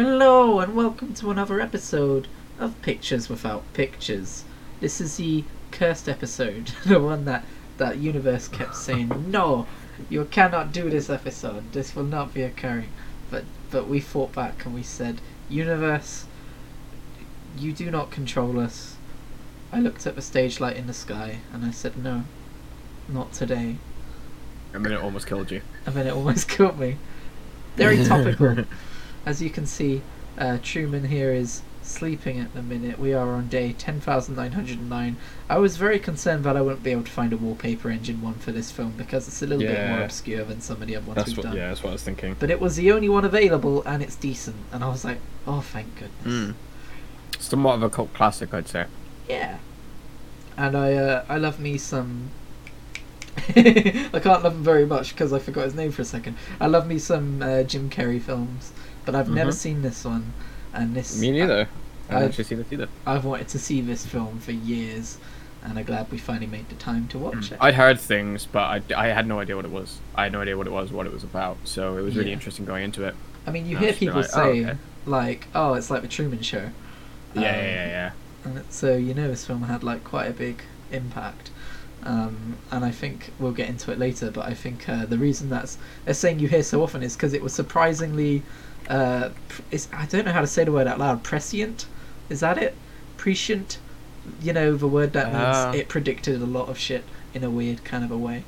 Hello and welcome to another episode of Pictures Without Pictures. This is the cursed episode, the one that that universe kept saying, "No, you cannot do this episode. This will not be occurring." But but we fought back and we said, "Universe, you do not control us." I looked at the stage light in the sky and I said, "No, not today." I mean, it almost killed you. and then it almost killed me. Very topical. As you can see, uh, Truman here is sleeping at the minute. We are on day 10,909. I was very concerned that I wouldn't be able to find a wallpaper engine one for this film because it's a little bit more obscure than some of the other ones That's we've what. done. Yeah, that's what I was thinking. But it was the only one available and it's decent. And I was like, oh, thank goodness. Mm. Somewhat of a cult classic, I'd say. Yeah. And I uh, I love me some. I can't love him very much because I forgot his name for a second. I love me some uh, Jim Carrey films, but I've never Mhm. seen this one. And this Me neither. I I- haven't actually seen it either. I've wanted to see this film for years, and I'm glad we finally made the time to watch it. I'd heard things, but I, I had no idea what it was. I had no idea what it was, what it was about. So it was really Yeah. interesting going into it. I mean, you I hear people like, oh, say okay. like, "Oh, it's like the Truman Show," Yeah, Um, yeah, yeah, yeah. and it- so you know this film had like quite a big impact um, and I think we'll get into it later but I think uh, the reason that's they're saying you hear so often is because it was surprisingly uh, it's, I don't know how to say the word out loud prescient is that it prescient you know the word that Uh. means it predicted a lot of shit in a weird kind of a way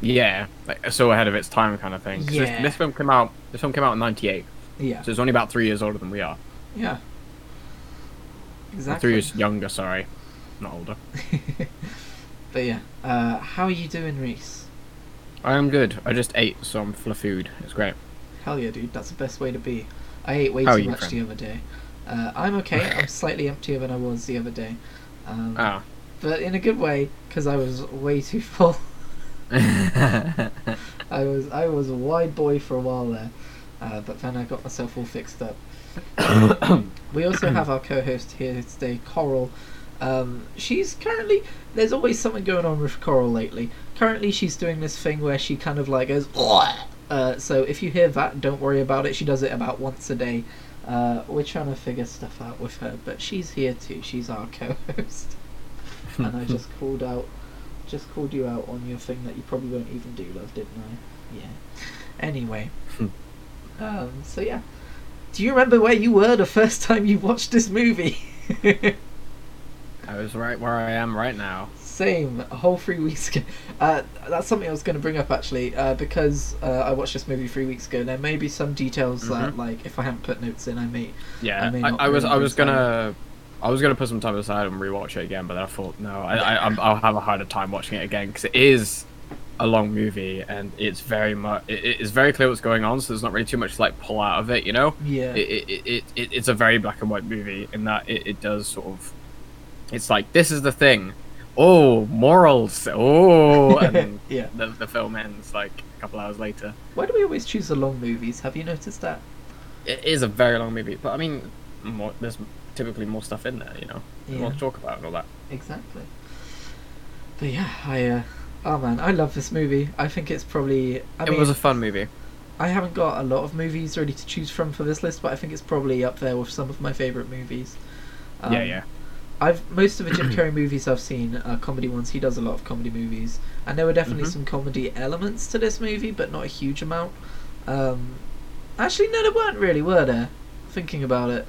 Yeah, like, so ahead of its time, kind of thing. Yeah. This, this film came out. This film came out in '98, yeah so it's only about three years older than we are. yeah Or exactly Three years younger, sorry, not older. but yeah uh, how are you doing Reese I am good. I just ate some fluff food. It's great. Hell yeah, dude. That's the best way to be. I ate way How too much friend? the other day. Uh, I'm okay. I'm slightly emptier than I was the other day. Um, Ah. But in a good way, because I was way too full. I was I was a wide boy for a while there, uh, but then I got myself all fixed up. we also have our co-host here today, Coral. Um, she's currently there's always something going on with Coral lately. Currently, she's doing this thing where she kind of like goes. Uh, so if you hear that, don't worry about it. She does it about once a day. Uh, we're trying to figure stuff out with her, but she's here too. She's our co-host, and I just called out, just called you out on your thing that you probably won't even do, love, didn't I? Yeah. Anyway, um, so yeah. Do you remember where you were the first time you watched this movie? I was right where I am right now. Same, a whole three weeks ago. Uh, that's something I was going to bring up actually, uh, because uh, I watched this movie three weeks ago. There may be some details that, Mhm. like, if I haven't put notes in, I may. Yeah, I may I, I was I was gonna I was gonna put some time aside and rewatch it again, but then I thought no, I, I I'm- I'll have a harder time watching it again because it is a long movie and it's very much it, it's very clear what's going on, so there's not really too much to like pull out of it, you know. Yeah. It, it, it, it, it it's a very black and white movie in that it, it does sort of it's like this is the thing. Oh, morals. Oh, and yeah. the, the film ends like a couple hours later. Why do we always choose the long movies? Have you noticed that? It is a very long movie, but I mean, more, there's typically more stuff in there, you know, Yeah. more to talk about and all that. Exactly. But yeah, I. Uh, oh man, I love this movie. I think it's probably. I it mean, was a fun movie. I haven't got a lot of movies ready to choose from for this list, but I think it's probably up there with some of my favorite movies. Um, yeah, yeah. I've most of the Jim Carrey movies I've seen are comedy ones. He does a lot of comedy movies, and there were definitely Mhm. some comedy elements to this movie, but not a huge amount. Um, actually, no, there weren't really, were there? Thinking about it,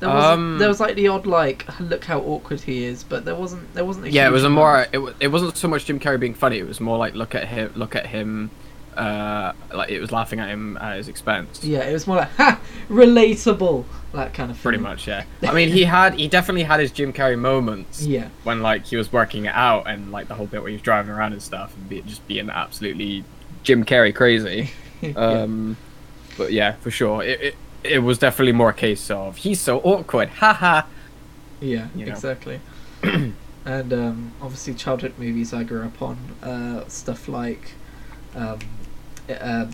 there was Um, there was like the odd like look how awkward he is, but there wasn't there wasn't. A Yeah, it was a amount. more. It, it wasn't so much Jim Carrey being funny. It was more like look at him. Look at him. Uh, like it was laughing at him at his expense. Yeah, it was more like ha relatable that kind of thing. Pretty much, yeah. I mean, he had he definitely had his Jim Carrey moments Yeah, when like he was working it out and like the whole bit where he was driving around and stuff and be, just being absolutely Jim Carrey crazy. yeah. Um, but yeah, for sure, it, it it was definitely more a case of he's so awkward, haha. Yeah, you know. exactly. and um, obviously, childhood movies I grew up on uh, stuff like um, uh,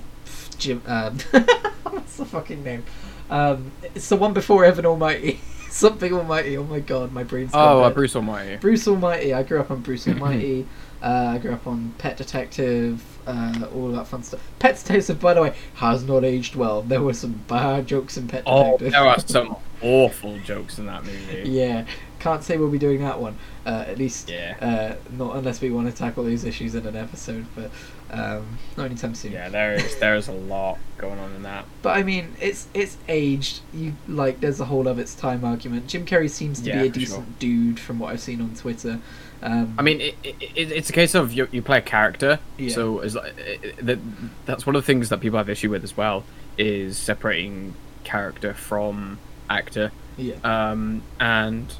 Jim. Um, what's the fucking name? Um, it's the one before Evan Almighty. Something Almighty. Oh my god, my brain's. Oh, uh. Bruce Almighty. Bruce Almighty. I grew up on Bruce Almighty. uh, I grew up on Pet Detective. Uh, all that fun stuff. Pet Detective, by the way, has not aged well. There were some bad jokes in Pet Oh, Detective. there are some awful jokes in that movie. yeah, can't say we'll be doing that one. Uh, at least, Yeah. uh, not unless we want to tackle these issues in an episode, but um, not anytime soon. Yeah, there is there is a lot going on in that. But I mean, it's it's aged. You like, there's a whole of its time argument. Jim Carrey seems to Yeah, be a decent sure. dude from what I've seen on Twitter. Um, I mean, it, it, it, it's a case of you, you play a character, Yeah. so as, it, it, that that's one of the things that people have issue with as well is separating character from actor. yeah, Um, and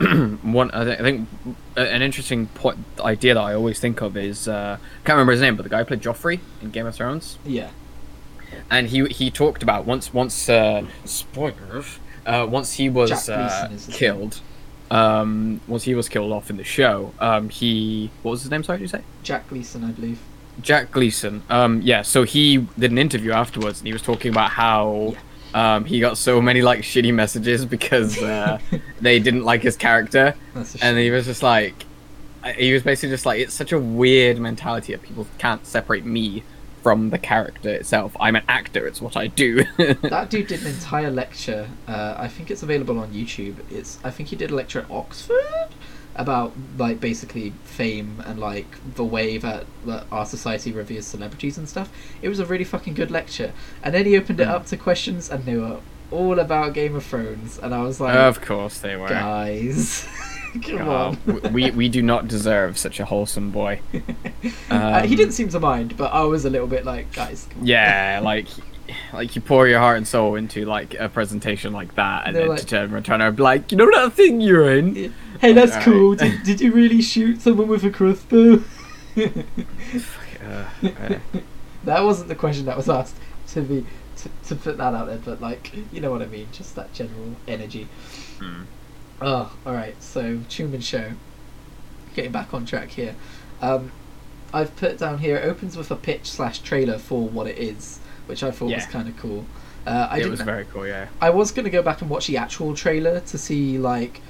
one, I think, I think an interesting point, idea that I always think of is uh, I can't remember his name, but the guy who played Joffrey in Game of Thrones, yeah, and he he talked about once once uh, spoilers, uh, once he was uh, Gleeson is his killed. Um, once he was killed off in the show, um, he what was his name? Sorry, did you say? Jack Gleeson, I believe. Jack Gleeson. Um, yeah, so he did an interview afterwards, and he was talking about how um, he got so many like shitty messages because uh, they didn't like his character, and he was just like, uh, he was basically just like, it's such a weird mentality that people can't separate me from the character itself. I'm an actor; it's what I do. that dude did an entire lecture. Uh, I think it's available on YouTube. It's I think he did a lecture at Oxford about like basically fame and like the way that, that our society reveres celebrities and stuff. It was a really fucking good lecture. And then he opened it up to questions, and they were all about Game of Thrones. And I was like, of course they were. guys, come God, on. we we do not deserve such a wholesome boy. uh, he Um, didn't seem to mind, but I was a little bit like, guys, come on. Yeah, like like you pour your heart and soul into like a presentation like that, and They're then like- to turn return and be like, you know that thing you're in. Hey, that's Alright. cool. Did, did you really shoot someone with a crossbow? Uh, that wasn't the question that was asked. To be to, to put that out there, but like you know what I mean, just that general energy. hmm. Oh, all right. So Truman Show. Getting back on track here. Um, I've put down here. It opens with a pitch slash trailer for what it is, which I thought was kind of cool. Uh, I it was very cool. Yeah. I was gonna go back and watch the actual trailer to see like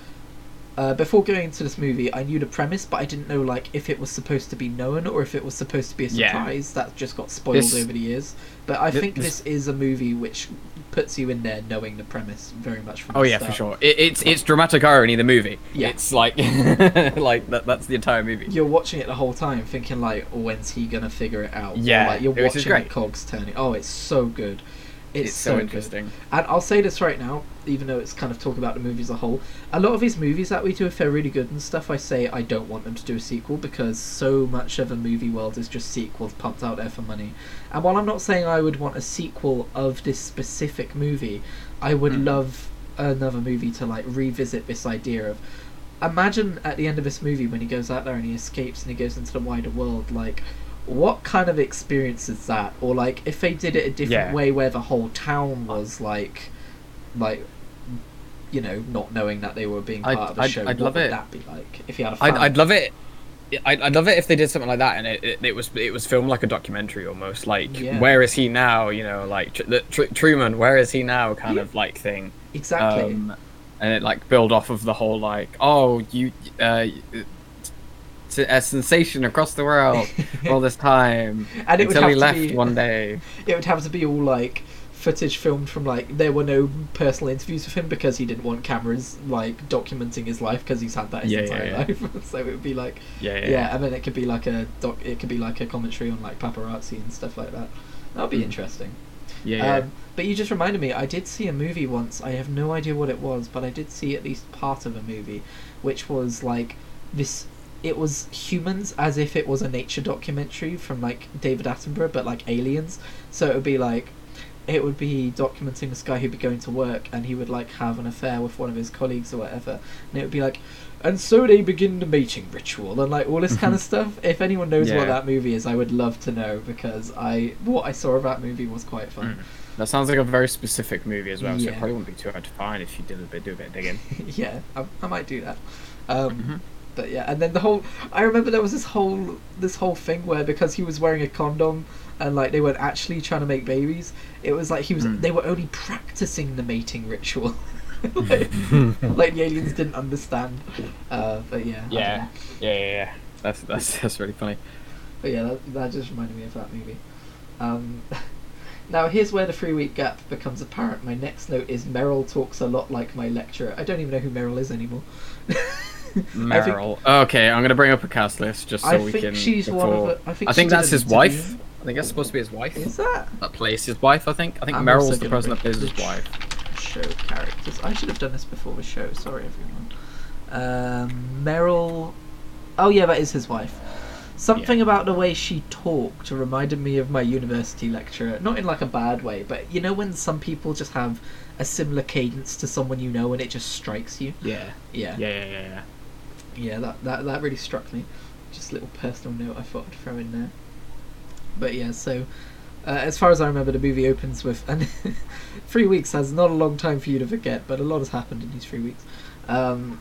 uh, before going into this movie, I knew the premise, but I didn't know like if it was supposed to be known or if it was supposed to be a Yeah. surprise that just got spoiled This- over the years. But I thi- think this- this is a movie which puts you in there knowing the premise very much from Oh yeah, for sure. It, it's it's dramatic irony. The movie. Yeah. It's like like that. That's the entire movie. You're watching it the whole time, thinking like, "When's he gonna figure it out?" Or, Yeah, like, you're watching the cogs turning. Oh, it's so good. It's, It's, so, good. interesting. And I'll say this right now, even though it's kind of talking about the movie as a whole. A lot of these movies that we do, if they're really good and stuff, I say I don't want them to do a sequel because so much of a movie world is just sequels pumped out there for money. And while I'm not saying I would want a sequel of this specific movie, I would Mhm. love another movie to like revisit this idea of. Imagine at the end of this movie when he goes out there and he escapes and he goes into the wider world, like. What kind of experience is that? Or like, if they did it a different Yeah. way, where the whole town was like, like you know not knowing that they were being I'd- part of the I'd- show I'd what love would it. that be like if you had a I'd, fan? I'd love it. I'd, I'd love it if they did something like that, and it, it, it was it was filmed like a documentary almost. Like, Yeah. where is he now? You know, like tr- the, tr- Truman, where is he now? Kind Yeah. of like thing. exactly Um, and it like build off of the whole like, oh, you, uh, it's a sensation across the world all this time And it would until he have to left be- one day. it would have to be all like footage filmed from like there were no personal interviews with him because he didn't want cameras like documenting his life because he's had that his Yeah, yeah, entire yeah. life so it would be like Yeah, yeah, yeah. and then it could be like a doc it could be like a commentary on like paparazzi and stuff like that that would be Mm. interesting yeah, yeah. Um, but you just reminded me, I did see a movie once. I have no idea what it was, but I did see at least part of a movie, which was like this. It was humans as if it was a nature documentary from like David Attenborough, but like aliens. So it would be like, it would be documenting this guy who'd be going to work and he would like have an affair with one of his colleagues or whatever, and it would be like, and so they begin the mating ritual and like all this kind of stuff. If anyone knows what that movie is, I would love to know because I what I saw of that movie was quite fun. Mm. That sounds like a very specific movie as well, so it probably wouldn't be too hard to find if you did a bit, do a bit of digging. yeah, I, I might do that. Um, Mhm. But yeah, and then the whole I remember there was this whole this whole thing where because he was wearing a condom and like they weren't actually trying to make babies, it was like he was Mm. they were only practicing the mating ritual. like, like the aliens didn't understand. Uh, but yeah. Yeah, yeah, yeah, yeah. That's that's that's really funny. But yeah, that, that just reminded me of that movie. Um, now here's where the three week gap becomes apparent. My next note is Meryl talks a lot like my lecturer. I don't even know who Meryl is anymore. I think- Meryl. okay, I'm gonna bring up a cast list just so I we think can. she's one of before- the- I think I think that's his interview. wife. I think that's supposed to be his wife. Is that? That plays his wife. I think. I think I'm Meryl's the person that plays his wife. Show characters. I should have done this before the show. Sorry, everyone. Um, Meryl. Oh yeah, that is his wife. Something Yeah. about the way she talked reminded me of my university lecturer. Not in like a bad way, but you know when some people just have a similar cadence to someone you know and it just strikes you. Yeah. Yeah. Yeah, yeah, yeah, yeah. Yeah, that, that that really struck me. Just a little personal note I thought I'd throw in there. But yeah, so uh, as far as I remember, the movie opens with and three weeks has not a long time for you to forget, but a lot has happened in these three weeks. Um,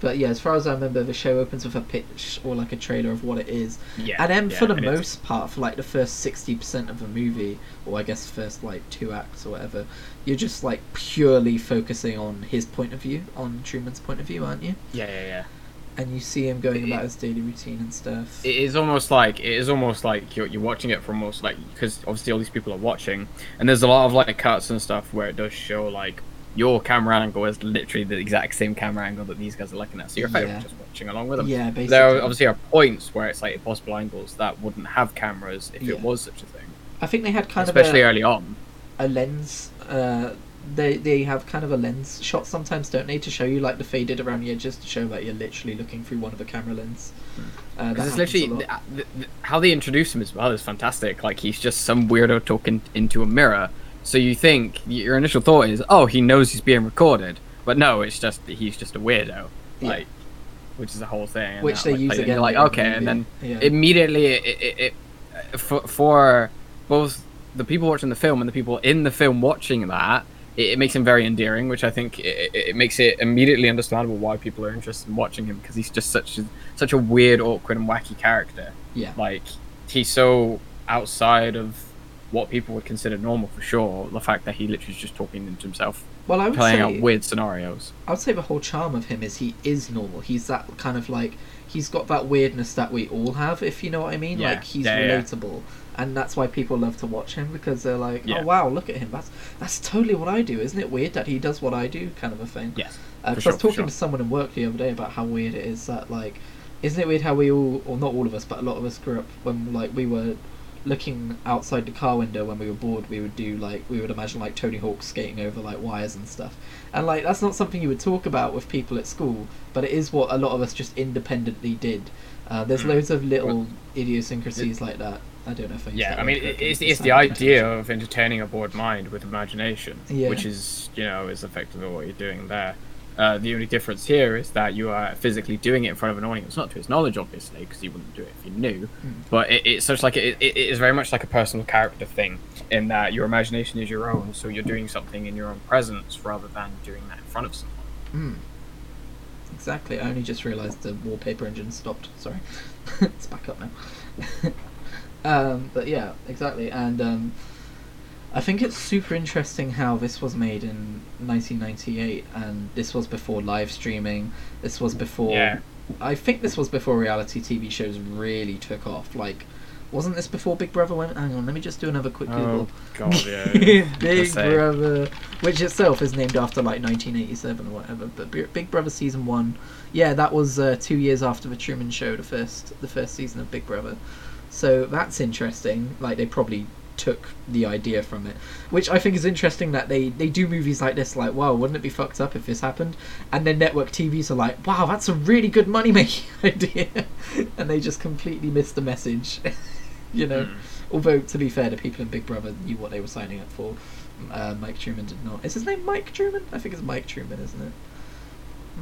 but yeah, as far as I remember, the show opens with a pitch or like a trailer of what it is, Yeah. and then yeah, for the is. most part, for like the first sixty percent of the movie, or I guess first like two acts or whatever, you're just like purely focusing on his point of view, on Truman's point of view, aren't you? Yeah, yeah, yeah. And you see him going It- about his daily routine and stuff. It is almost like it is almost like you're, you're watching it from almost like because obviously all these people are watching, and there's a lot of like cuts and stuff where it does show like your camera angle is literally the exact same camera angle that these guys are looking at, so you're effectively Yeah. just watching along with them. yeah, basically. There are, obviously are points where it's like impossible angles that wouldn't have cameras if Yeah. it was such a thing, I think they had kind especially of especially early on. a lens. Uh, they they have kind of a lens shot sometimes, don't they, to show you like the faded around the edges to show that you're literally looking through one of the camera lens. Uh, it's literally lot. th- th- how they introduce him as well is fantastic. Like he's just some weirdo talking into a mirror. So you think your initial thought is, oh, he knows he's being recorded, but no, it's just he's just a weirdo. Yeah. Like, which is the whole thing. and which they like, use and again. Like, okay, the and then yeah. immediately it, it, it, it for, for both the people watching the film and the people in the film watching that it, it makes him very endearing which i think it, it makes it immediately understandable why people are interested in watching him because he's just such a, such a weird awkward and wacky character yeah. like he's so outside of what people would consider normal for sure the fact that he literally is just talking into himself Well, I would playing say out weird scenarios I would say the whole charm of him is he is normal. He's that kind of like he's got that weirdness that we all have, if you know what I mean. Yeah. Like he's Yeah, yeah. And that's why people love to watch him because they're like, Yeah. oh wow, look at him. That's that's totally what I do. Isn't it weird that he does what I do, kind of a thing. yes Uh, sure, I was talking sure. to someone in work the other day about how weird it is that like, isn't it weird how we all, or not all of us, but a lot of us grew up when like we were looking outside the car window when we were bored. We would do like we would imagine like Tony Hawk skating over like wires and stuff, and like that's not something you would talk about with people at school, but it is what a lot of us just independently did. Uh, there's Mm. loads of little idiosyncrasies like that. I don't know if I Yeah, I mean, it- it's, it's the idea of entertaining a bored mind with imagination, Yeah. which is, you know, is effectively what you're doing there. Uh, the only difference here is that you are physically doing it in front of an audience, not to his knowledge, obviously, because he wouldn't do it if he knew. Mm. But it, it's such like it, it, it is very much like a personal character thing, in that your imagination is your own, so you're doing something in your own presence rather than doing that in front of someone. Mm. Exactly. I only just realised the wallpaper engine stopped. Sorry, it's back up now. um, but yeah, exactly. And um, I think it's super interesting how this was made in 1998, and this was before live streaming. This was before. Yeah. I think this was before reality TV shows really took off. Like, wasn't this before Big Brother went? Hang on, let me just do another quick Google. Oh, God, yeah. yeah. Big Brother, which itself is named after like 1987 or whatever. But Big Brother season one, yeah, that was uh, two years after the Truman Show, the first the first season of Big Brother. So that's interesting. Like they probably took the idea from it, which I think is interesting that they they do movies like this. Like, wow, wouldn't it be fucked up if this happened? And then network TVs are like, wow, that's a really good money making idea, and they just completely missed the message. you know. Mm. Although, to be fair, the people in Big Brother knew what they were signing up for. Uh, Mike Truman did not. Is his name Mike Truman? I think it's Mike Truman, isn't it?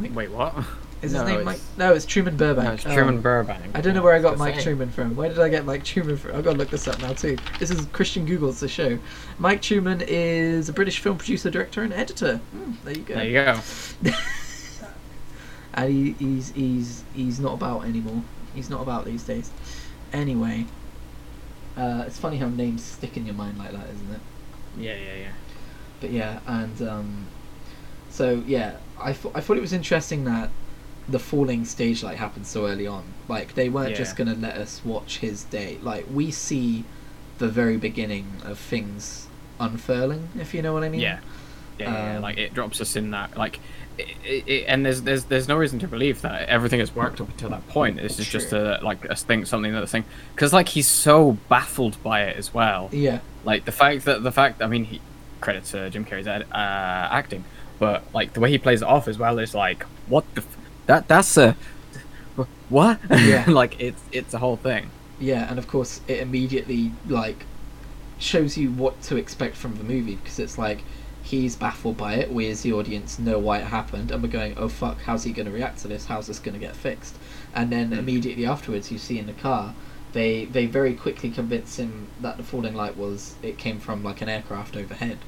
Mike? Wait, what? Is no, his name it's- Mike? No, it's Truman Burbank. No, it's. Truman Burbank. I don't know where I got Mike gonna. Truman from. Where did I get Mike Truman from? I've got to look this up now too. This is Christian Google's the show. Mike Truman is a British film producer, director, and editor. Hmm, there you go. There you go. and he, he's he's he's not about anymore. He's not about these days. Anyway, uh, it's funny how names stick in your mind like that, isn't it? Yeah, yeah, yeah. But yeah, and um, So yeah, I thought I thought it was interesting that the falling stage light happened so early on. Like they weren't Yeah. just gonna let us watch his day. Like we see the very beginning of things unfurling, if you know what I mean. Yeah. Yeah, yeah, yeah, Um, like it drops us in that like, it, it, and there's there's there's no reason to believe that everything has worked up until that point. This is just a like a thing, something that thing, because like he's so baffled by it as well. Yeah. Like the fact that the fact, I mean, he credit to Jim Carrey's uh, acting, but like the way he plays it off as well is like, what the, that that's a, what? Yeah. like it's it's a whole thing. Yeah, and of course it immediately like shows you what to expect from the movie because it's like he's baffled by it. We as the audience know why it happened, and we're going, "Oh fuck, how's he going to react to this? How's this going to get fixed?" And then Mm. immediately afterwards, you see in the car, they they very quickly convince him that the falling light was it came from like an aircraft overhead.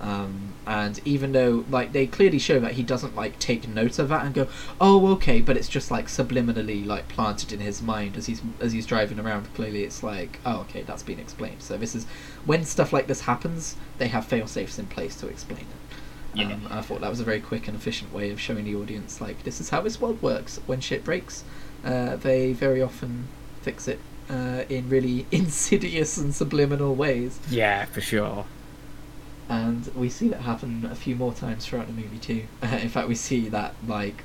Um, and even though like they clearly show that he doesn't like take note of that and go, oh okay, but it's just like subliminally like planted in his mind as he's as he's driving around. Clearly, it's like, oh okay, that's been explained. So this is when stuff like this happens, they have fail safes in place to explain it. Yeah. Um, I thought that was a very quick and efficient way of showing the audience like this is how this world works. When shit breaks, uh, they very often fix it uh, in really insidious and subliminal ways Yeah, for sure. And we see that happen a few more times throughout the movie too. in fact, we see that like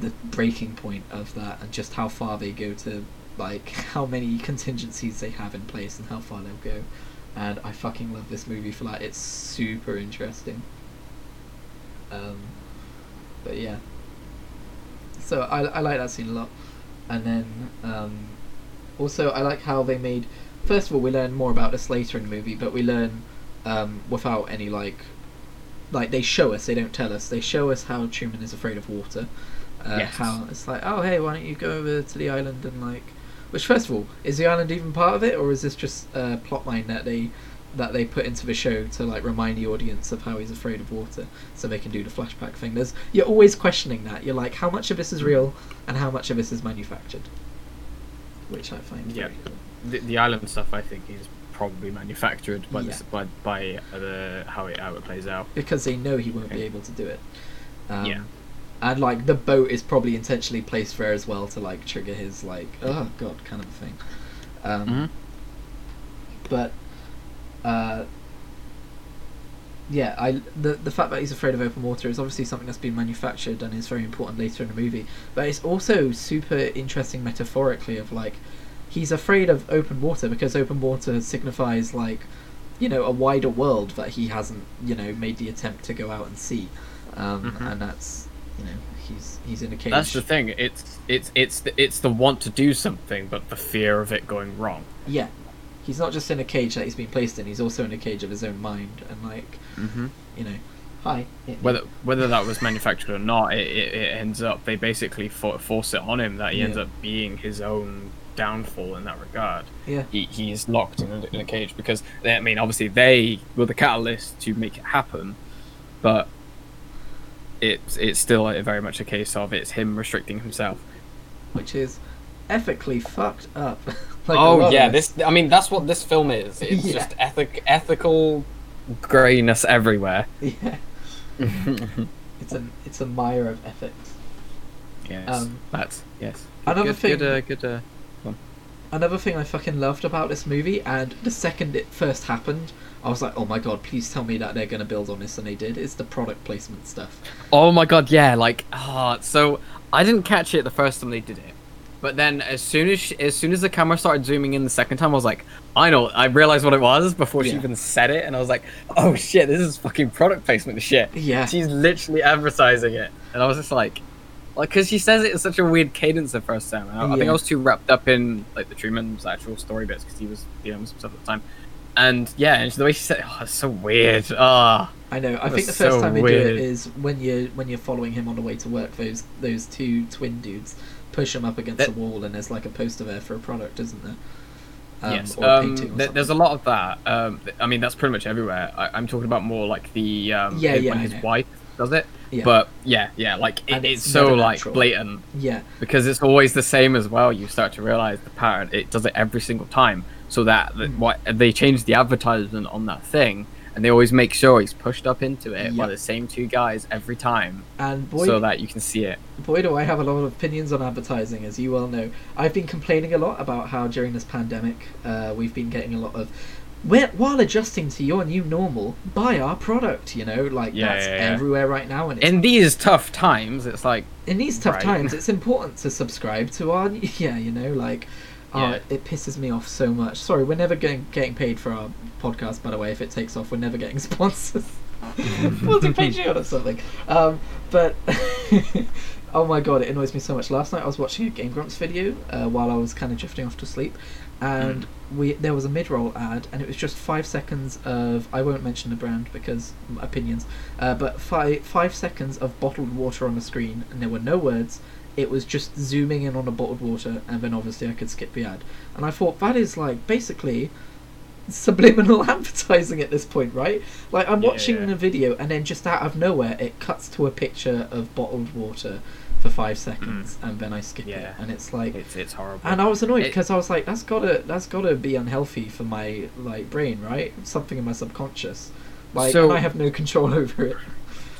the breaking point of that, and just how far they go to, like how many contingencies they have in place, and how far they'll go. And I fucking love this movie for that. It's super interesting. Um, but yeah. So I I like that scene a lot, and then um, also I like how they made. First of all, we learn more about this later in the movie, but we learn um, without any like like they show us they don't tell us they show us how Truman is afraid of water uh, Yes. how it's like oh hey why don't you go over to the island and like which first of all is the island even part of it or is this just a plot line that they that they put into the show to like remind the audience of how he's afraid of water so they can do the flashback thing there's you're always questioning that you're like how much of this is real and how much of this is manufactured which I find Yeah. cool. The, the island stuff, I think, is probably manufactured by Yeah. this, by by uh, the how it how it plays out. because they know he won't be able to do it. Um, Yeah. And like the boat is probably intentionally placed there as well to like trigger his like oh god kind of thing. Um, Mhm. But uh, yeah, I the the fact that he's afraid of open water is obviously something that's been manufactured and is very important later in the movie. But it's also super interesting metaphorically of like he's afraid of open water because open water signifies like you know a wider world that he hasn't you know made the attempt to go out and see, um, Mhm. and that's you know he's he's in a cage. That's the thing. It's it's it's the, it's the want to do something, but the fear of it going wrong. Yeah, he's not just in a cage that he's been placed in. He's also in a cage of his own mind, and like Mm-hmm. you know, hi. Whether whether that was manufactured or not, it, it, it ends up they basically for, force it on him that he ends up being his own downfall in that regard. Yeah, He he's locked in a, in a cage because they, I mean obviously they were the catalyst to make it happen, but it's it's still a, very much a case of it's him restricting himself. which is ethically fucked up. like oh yeah, this. this I mean that's what this film is. It's Yeah. just ethic ethical grayness everywhere. Yeah, it's a it's a mire of ethics. yes, Um, that's yes. another good, thing- Good, uh, good, uh, Another thing I fucking loved about this movie, and the second it first happened, I was like, oh my god, please tell me that they're gonna build on this, and they did. Is the product placement stuff. Oh my god, yeah, like ah, so I didn't catch it the first time they did it. But then as soon as she, as soon as the camera started zooming in the second time, I was like, I know, I realized what it was before she Yeah. even said it and I was like, "Oh shit, this is fucking product placement shit." Yeah. She's literally advertising it. And I was just like like cuz she says it in such a weird cadence the first time. I, I think I was too wrapped up in like the Truman's actual story bits cuz he was dealing with some stuff at the time. And yeah, and the way she said it, oh, it's so weird. Ah. I know. I think the first so time they do it is when you're when you're following him on the way to work. Those those two twin dudes push him up against That- a wall, and there's like a poster there for a product, isn't there? Um, yes, or um, th- there's a lot of that. Um, th- I mean, that's pretty much everywhere. I- I'm talking about more like the um, Yeah, when yeah, I his wife does it. Yeah. But yeah, yeah, like it, it's, so like natural. blatant Yeah, because it's always the same as well. You start to realize the pattern. It does it every single time. So that, that Mm. what they change the advertisement on that thing, and they always make sure he's pushed up into it by the same two guys every time, And boy, so that you can see it. boy, do I have a lot of opinions on advertising, as you well know. I've been complaining a lot about how during this pandemic, uh, we've been getting a lot of. While adjusting to your new normal, buy our product. You know, like Yeah, that's yeah, yeah. everywhere right now, and it's In these tough times, it's like in these tough Right. times, it's important to subscribe to our. Yeah, you know, like, oh, it, pisses me off so much. Sorry, we're never getting getting paid for our podcast. By the way, if it takes off, we're never getting sponsors. we'll do Patreon or something. Um, but oh my god, it annoys me so much. Last night I was watching a Game Grumps video uh, while I was kind of drifting off to sleep, and we there was a mid roll ad, and it was just five seconds of I won't mention the brand because opinions, uh, but five five seconds of bottled water on the screen, and there were no words. It was just zooming in on a bottled water, and then obviously I could skip the ad. And I thought that is like basically subliminal advertising at this point, right? Like I'm Yeah, watching yeah. the video, and then just out of nowhere, it cuts to a picture of bottled water for five seconds, and then I skip it, Mm. And it's like. it's it's horrible. And I was annoyed because I was like, "That's gotta, that's gotta be unhealthy for my like brain, right? Something in my subconscious, like, So- I have no control over it."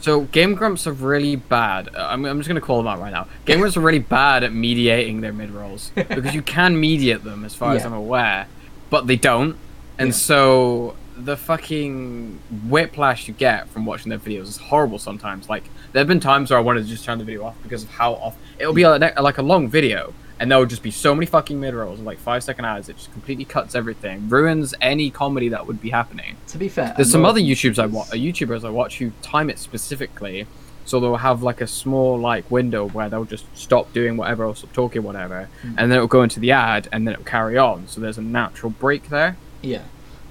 So Game Grumps are really bad. uh, I'm, I'm just gonna call them out right now. Game Grumps are really bad at mediating their mid rolls because you can mediate them as far as I'm aware, but they don't. And Yeah. so the fucking whiplash you get from watching their videos is horrible sometimes. Like there have been times where I wanted to just turn the video off because of how off it'll be like, like a long video and there will just be so many fucking mid rolls and like five second ads. It just completely cuts everything, ruins any comedy that would be happening. To be fair, There's a some other YouTubers I watch, wa- uh, YouTubers I watch who time it specifically, so they'll have like a small like window where they'll just stop doing whatever or stop talking whatever, Mm. and then it'll go into the ad and then it'll carry on. So there's a natural break there. Yeah.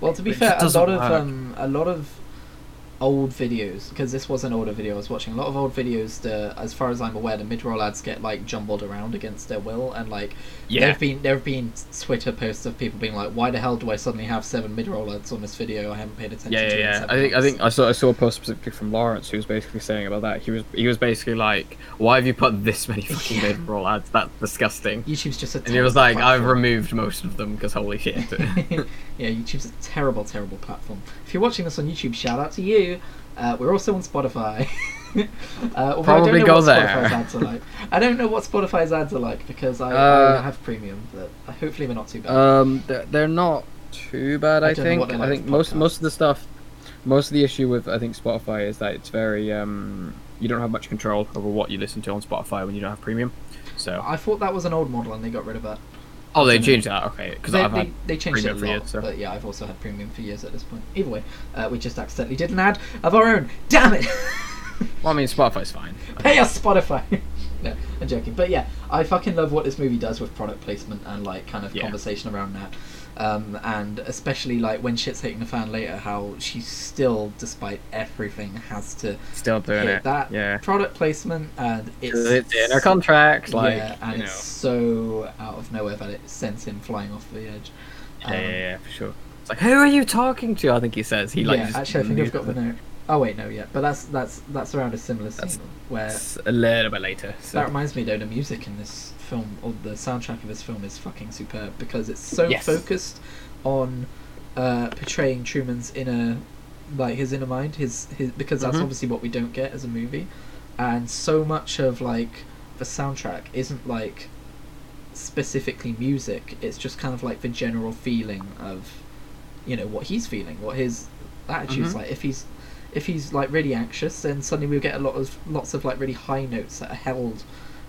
Well, to be fair, a lot of um, a lot of old videos because this was an older video I was watching. A lot of old videos, the, as far as I'm aware, the mid-roll ads get like jumbled around against their will, and like Yeah. there've been there've been Twitter posts of people being like, "Why the hell do I suddenly have seven mid-roll ads on this video? I haven't paid attention Yeah, yeah, to yeah. I think I think I saw I saw a post specifically from Lawrence who was basically saying about that. He was he was basically like, "Why have you put this many fucking Yeah. mid roll ads? That's disgusting." YouTube's just a And he was like, "I've removed most of them because holy shit." yeah, YouTube's a terrible, terrible platform. If you're watching this on YouTube, shout out to you. Uh, we're also on Spotify. uh, Probably I don't know go what there. Spotify's ads are like. I don't know what Spotify's ads are like because I, I Uh, have premium, but hopefully they're not too bad. Um, they're, they're not too bad. I I, think. like I think most podcasts. most of the stuff, most of the issue with I think Spotify is that it's very um, you don't have much control over what you listen to on Spotify when you don't have premium. So I thought that was an old model and they got rid of that. Oh, they changed that. Okay, because They, I've they, had they changed it a lot, years, so- but yeah, I've also had premium for years at this point. Either way, uh, we just accidentally did an ad of our own. Damn it! well, I mean Spotify's fine. Pay us Spotify. no, I'm joking. But yeah, I fucking love what this movie does with product placement and like kind of Yeah. conversation around that. Um, and especially like when shit's hitting the fan later, how she still, despite everything, has to Still doing hit it. that yeah. product placement, and it's, 'Cause it's in her contract, like yeah, and you it's know. so out of nowhere that it sends him flying off the edge. Yeah, yeah, Um, yeah, for sure. It's like, who are you talking to? I think he says he like. yeah, just actually, I think I've got the note. Oh wait, no, yeah, but that's that's that's around a similar scene That's- where It's a little bit later. So. That reminds me, though, the music in this film, or the soundtrack of this film, is fucking superb because it's so Yes. focused on uh, portraying Truman's inner, like his inner mind, his his because that's Mhm. obviously what we don't get as a movie, and so much of like the soundtrack isn't like specifically music. It's just kind of like the general feeling of, you know, what he's feeling, what his attitude's Mhm. like. If he's if he's like really anxious, then suddenly we'll get a lot of lots of like really high notes that are held,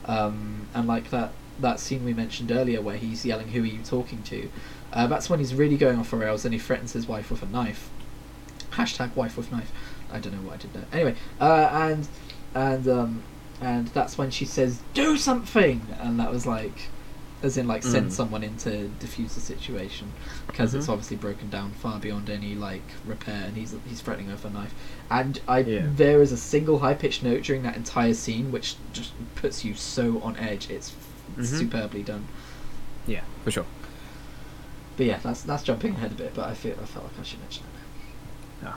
um, and like that that scene we mentioned earlier where he's yelling, "Who are you talking to?" Uh, that's when he's really going off the rails, and he threatens his wife with a knife. Hashtag wife with knife. I don't know why I did that. Anyway, uh, and and um, and that's when she says, "Do something," and that was like. As in, like, send Mm. someone in to defuse the situation, because it's Mhm. obviously broken down far beyond any like repair, and he's he's threatening her with a knife. And I Yeah. there is a single high pitched note during that entire scene which just puts you so on edge. It's Mhm. superbly done. Yeah, for sure. But yeah, that's that's jumping ahead a bit, but I feel I felt like I should mention it now.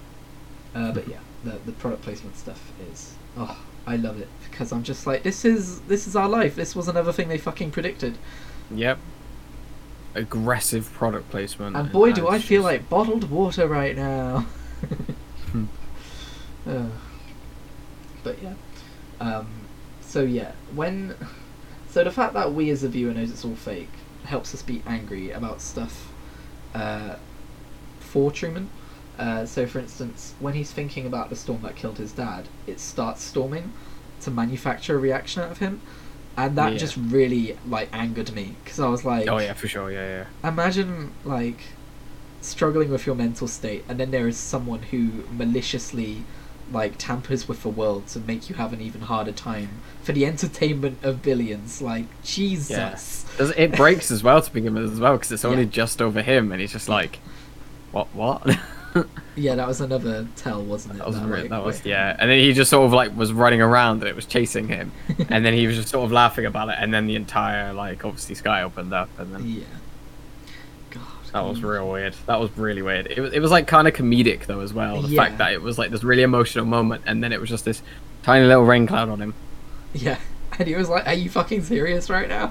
Uh, but yeah, the the product placement stuff is oh I love it because I'm just like this is this is our life. This was another thing they fucking predicted. Yep. Aggressive product placement. And boy, do that's I feel just- like bottled water right now. Uh, but yeah. Um, so yeah, when so the fact that we as a viewer knows it's all fake helps us be angry about stuff uh, for Truman. Uh, so, for instance, when he's thinking about the storm that killed his dad, it starts storming to manufacture a reaction out of him, and that Yeah. just really like angered me because I was like, oh yeah, for sure. Yeah, yeah. imagine like struggling with your mental state and then there is someone who maliciously like tampers with the world to make you have an even harder time for the entertainment of billions like jesus Does it breaks as well to begin with as well because it's only Yeah. just over him and he's just like, what, what? yeah that was another tell wasn't it That was That, like, that was yeah, and then he just sort of like was running around and it was chasing him, and then he was just sort of laughing about it, and then the entire like obviously sky opened up, and then yeah god that was mm. real weird. That was really weird. It was it was like kind of comedic though as well. The Yeah. fact that it was like this really emotional moment, and then it was just this tiny little rain cloud on him. yeah and he was like are you fucking serious right now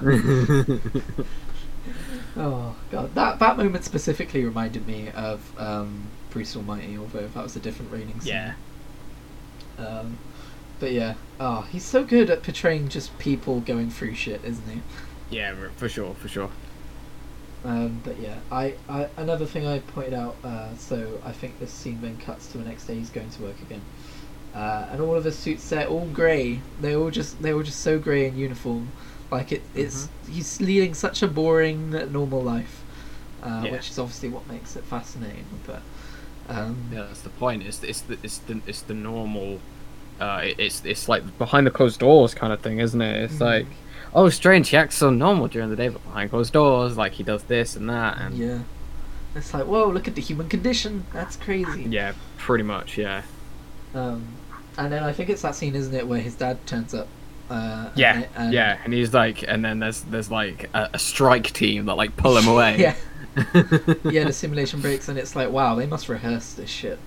Oh god, that that moment specifically reminded me of um, Bruce Almighty, although that was a different raining scene. yeah, Um, but yeah, oh, he's so good at portraying just people going through shit, isn't he? yeah, for sure, for sure. Um, but yeah, I, I another thing I pointed out. Uh, so I think this scene then cuts to the next day. He's going to work again, uh, and all of his suits they're all grey. They all just they were just so grey in uniform. Like it, it's he's leading such a boring normal life, uh, Yeah. which is obviously what makes it fascinating. But um, Yeah, that's the point. It's it's the it's the it's the normal. Uh, it's it's like behind the closed doors kind of thing, isn't it? It's Mhm. like, oh, strange. He acts so normal during the day, but behind closed doors, like he does this and that, and yeah, it's like whoa, look at the human condition. That's crazy. yeah, pretty much, yeah, Um, and then I think it's that scene, isn't it, where his dad turns up. Uh, yeah, they- and- yeah. And he's like, and then there's there's like a, a strike team that like pull him away. yeah, yeah. The simulation breaks, and it's like, wow, they must rehearse this shit.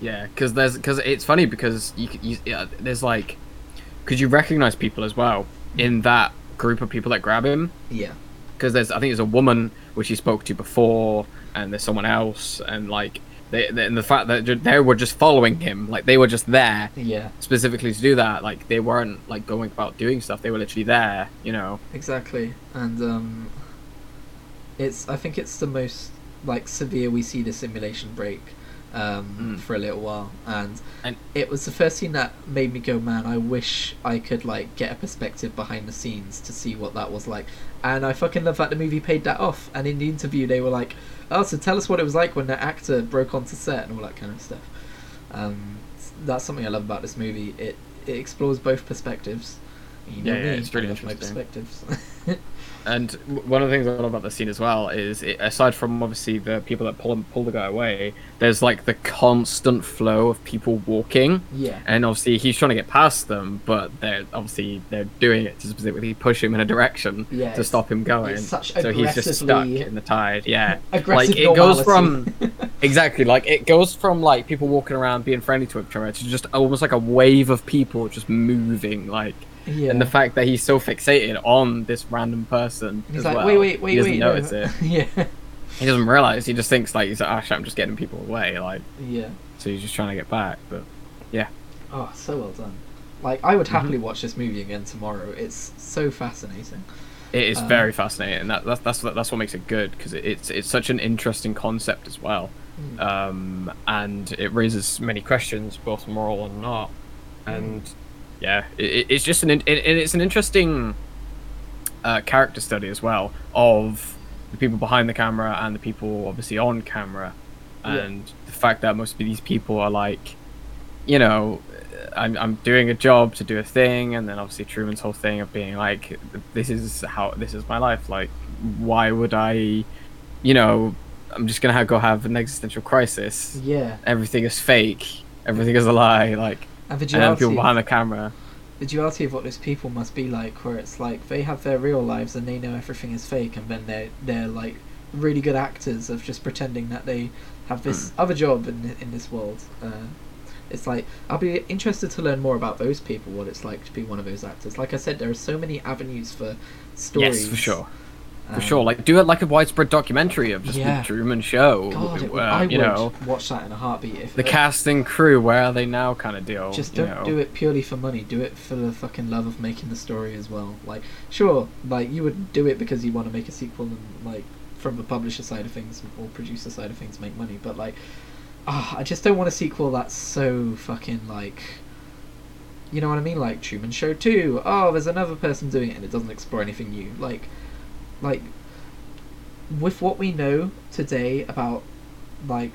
Yeah, because there's because it's funny because you, you yeah, there's like, could you recognize people as well in that group of people that grab him? Yeah, Because there's I think there's a woman which he spoke to before, and there's someone else, and like they, they and the fact that they were just following him, like they were just there yeah, specifically to do that. Like they weren't like going about doing stuff; they were literally there. You know. exactly. And um, it's I think it's the most like severe we see the simulation break um, Mm. for a little while, and, And- it was the first scene that made me go, man, I wish I could like get a perspective behind the scenes to see what that was like. And I fucking love that the movie paid that off. And in the interview, they were like, "Oh, so tell us what it was like when the actor broke onto set and all that kind of stuff." Um, that's something I love about this movie. It it explores both perspectives. You know Yeah, yeah, me, it's really I love my interesting. perspectives. And one of the things I love about the scene as well is, it, aside from obviously the people that pull pull the guy away, there's like the constant flow of people walking, yeah, and obviously he's trying to get past them, but they're obviously they're doing it to specifically push him in a direction Yeah, to stop him going. so he's just stuck in the tide. Yeah, aggressive like it goes normality. from exactly like it goes from like people walking around being friendly to each other to just almost like a wave of people just moving like yeah. and the fact that he's so fixated on this random person he's as like, well, wait, wait, wait, he doesn't wait. notice no. it yeah, he doesn't realize he just thinks like he's like oh shit, i'm just getting people away like yeah. so he's just trying to get back but yeah Oh, so well done. Like, I would Mm-hmm. happily watch this movie again tomorrow. It's so fascinating. it is Um, very fascinating and that, that's that's what that's what makes it good because it, it's it's such an interesting concept as well Mm. um and it raises many questions both moral and not and yeah it, it- it's just an it, it's an interesting uh, character study as well of the people behind the camera and the people obviously on camera. Yeah. and the fact that most of these people are like you know I'm, I'm doing a job to do a thing and then obviously truman's whole thing of being like this is how this is my life. Like why would i you know i'm just gonna have, go have an existential crisis. Yeah. everything is fake. Everything is a lie. Like And the and then people duality, behind the camera the duality of what those people must be like, where it's like they have their real lives and they know everything is fake, and then they're they're like really good actors of just pretending that they have this Hmm. other job in in this world. Uh, it's like I'll be interested to learn more about those people, what it's like to be one of those actors. Like I said, there are so many avenues for stories. yes for sure For sure, like do it like a widespread documentary of just Yeah. the Truman Show. God, it, uh, I you would know, watch that in a heartbeat. If the cast and crew, where are they now? Kind of deal. Just don't know. do it purely for money. Do it for the fucking love of making the story as well. Like, sure, like you would do it because you want to make a sequel and like from the publisher side of things or producer side of things make money. But like, ah, I just don't want a sequel that's so fucking like. You know what I mean? Like Truman Show Two. Oh, there's another person doing it, and it doesn't explore anything new. Like, like, with what we know today about, like,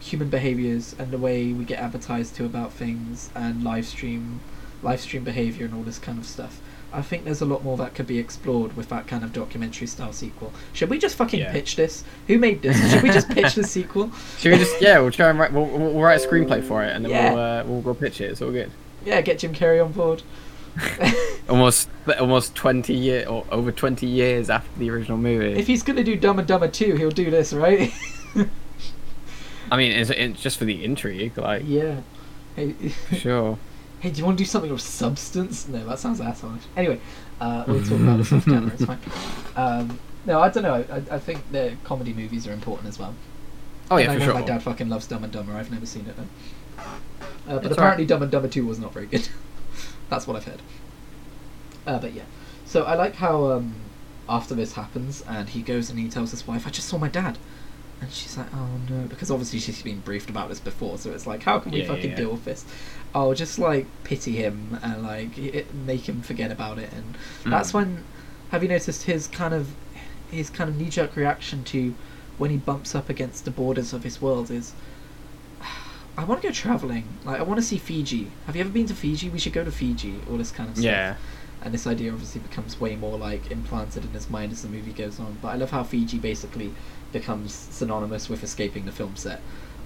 human behaviors and the way we get advertised to about things and live stream live stream behavior and all this kind of stuff. I think there's a lot more that could be explored with that kind of documentary style sequel. Should we just fucking Yeah. pitch this? Who made this? Should we just pitch the sequel? Should we just yeah? We'll try and write. We'll, we'll we'll write a screenplay for it, and then Yeah. we'll uh, we'll go pitch it. It's all good. Yeah, get Jim Carrey on board. Almost almost twenty year or over twenty years after the original movie. if he's gonna do Dumb and Dumber 2, he'll do this, right? I mean, it's, it's just for the intrigue, like yeah. Hey, sure. hey, do you want to do something of substance? No, that sounds assholeish. Anyway, uh, we'll talk about this off camera. It's fine. Um, no, I don't know. I, I think the comedy movies are important as well. Oh And yeah, I for sure. my dad fucking loves Dumb and Dumber. I've never seen it though. Uh, but It's apparently, Dumb and Dumber Two was not very good. That's what I've heard. Uh, but yeah, so I like how um, after this happens, and he goes and he tells his wife, "I just saw my dad," and she's like, "Oh no," because obviously she's been briefed about this before, so it's like, how can we Yeah, fucking yeah. deal with this? I'll just like pity him and like it, make him forget about it, and that's Mm. when. Have you noticed his kind of his kind of knee jerk reaction to when he bumps up against the borders of his world is I want to go traveling. Like I want to see Fiji. Have you ever been to Fiji? We should go to Fiji. All this kind of stuff. Yeah. And this idea obviously becomes way more like implanted in his mind as the movie goes on. But I love how Fiji basically becomes synonymous with escaping the film set.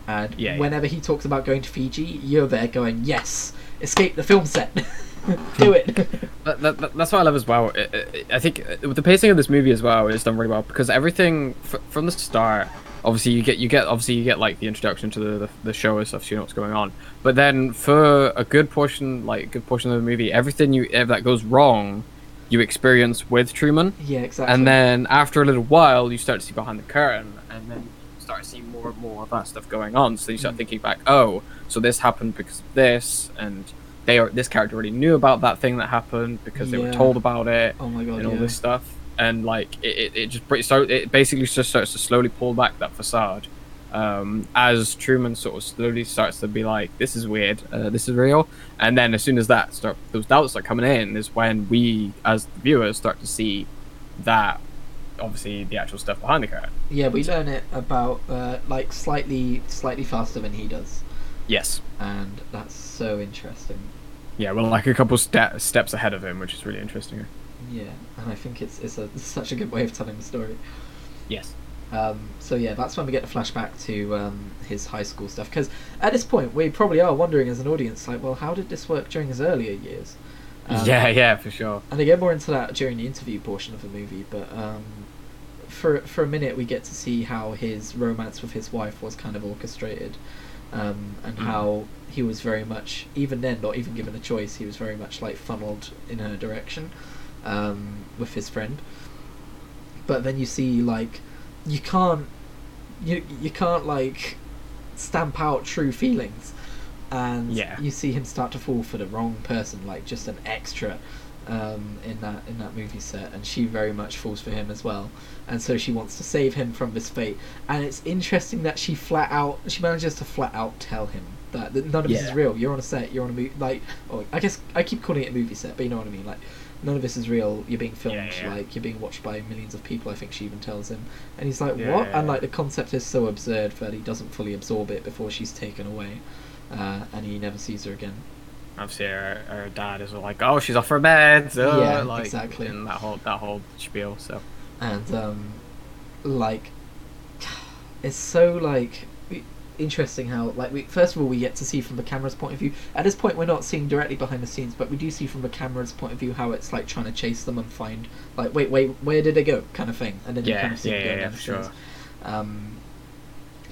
And Yeah, yeah. whenever he talks about going to Fiji, you're there going, "Yes, escape the film set, do it." That, that, that- that's what I love as well. I, I- I think uh, with the pacing of this movie as well is done really well because everything f- from the start. Obviously, you get you get obviously you get like the introduction to the, the the show and stuff, so you know what's going on. But then for a good portion, like a good portion of the movie, everything you ever that goes wrong, you experience with Truman. yeah, exactly. And then after a little while, you start to see behind the curtain, and then you start to see more and more of that stuff going on. So you start Mm. thinking back, oh, so this happened because of this, and they are this character already knew about that thing that happened because they were told about it oh my god, and all yeah. this stuff. And like it, it, it just br- so it basically just starts to slowly pull back that facade. Um, as Truman sort of slowly starts to be like, "This is weird. Uh, this is real," and then as soon as that start, those doubts start coming in, is when we, as the viewers, start to see that obviously the actual stuff behind the curtain. Yeah, we learn it about uh, like slightly slightly faster than he does, Yes. and that's so interesting. Yeah, well, like a couple ste- steps ahead of him, which is really interesting. Yeah, and I think it's it's, a, such a good way of telling the story. Yes. Um, so yeah, that's when we get the flashback to um, his high school stuff. Because at this point, we probably are wondering as an audience, like, well, how did this work during his earlier years? Um, yeah, yeah, for sure. And they get more into that during the interview portion of the movie, but um, for for a minute we get to see how his romance with his wife was kind of orchestrated, um, and Mm. how he was very much even then not even given a choice. He was very much like funneled in her direction um, with his friend. But then you see like you can't you you can't like stamp out true feelings. And Yeah. you see him start to fall for the wrong person like just an extra um, in that in that movie set. And she very much falls for him as well. And so she wants to save him from this fate. And it's interesting that she flat out she manages to flat out tell him that, that none of this is real. You're on a set you're on a movie like oh, I guess I keep calling it a movie set but you know what I mean like none of this is real you're being filmed Yeah, yeah. like you're being watched by millions of people I think she even tells him and he's like Yeah, what and like the concept is so absurd that he doesn't fully absorb it before she's taken away uh, and he never sees her again Obviously, her, her dad is all like, "Oh, she's off her meds. Oh, Yeah, like, exactly. And that whole that whole spiel. So and um, like it's so like interesting how like we first of all we get to see from the camera's point of view. At this point we're not seeing directly behind the scenes but we do see from the camera's point of view how it's like trying to chase them and find like wait wait where did they go kind of thing. And then you kind of see yeah, them yeah, going yeah, for sure. um,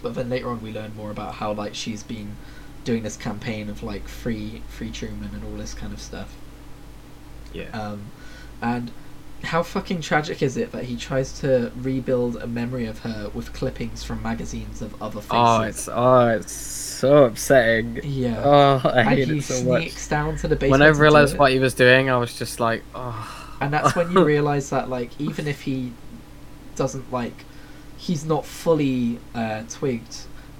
but then later on we learn more about how like she's been doing this campaign of like free free Truman and all this kind of stuff. Yeah, um, and how fucking tragic is it that he tries to rebuild a memory of her with clippings from magazines of other faces? Oh, it's oh, it's so upsetting. yeah. Oh, I and hate he it so much. down to the basement. When I realized what he was doing, I was just like, oh. and that's when you realize that like even if he doesn't like he's not fully uh, twigged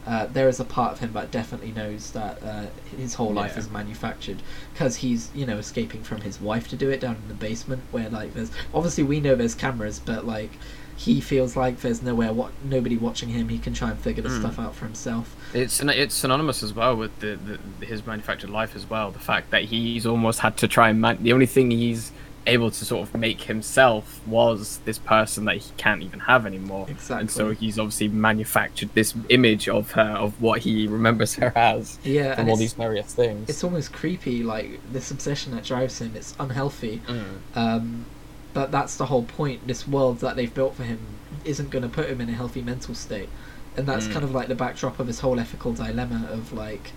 uh, there is a part of him that definitely knows that uh, his whole life Yeah. is manufactured because he's you know escaping from his wife to do it down in the basement where like there's obviously we know there's cameras but like he feels like there's nowhere what nobody watching him he can try and figure the Mm. stuff out for himself It's it's synonymous as well with the, the his manufactured life as well. The fact that he's almost had to try and man- the only thing he's able to sort of make himself was this person that he can't even have anymore. exactly And so he's obviously manufactured this image of her of what he remembers her as yeah from and all these various things. it's almost creepy like this obsession that drives him it's unhealthy Mm. Um, but that's the whole point. This world that they've built for him isn't going to put him in a healthy mental state, and that's Mm. kind of like the backdrop of his whole ethical dilemma of like,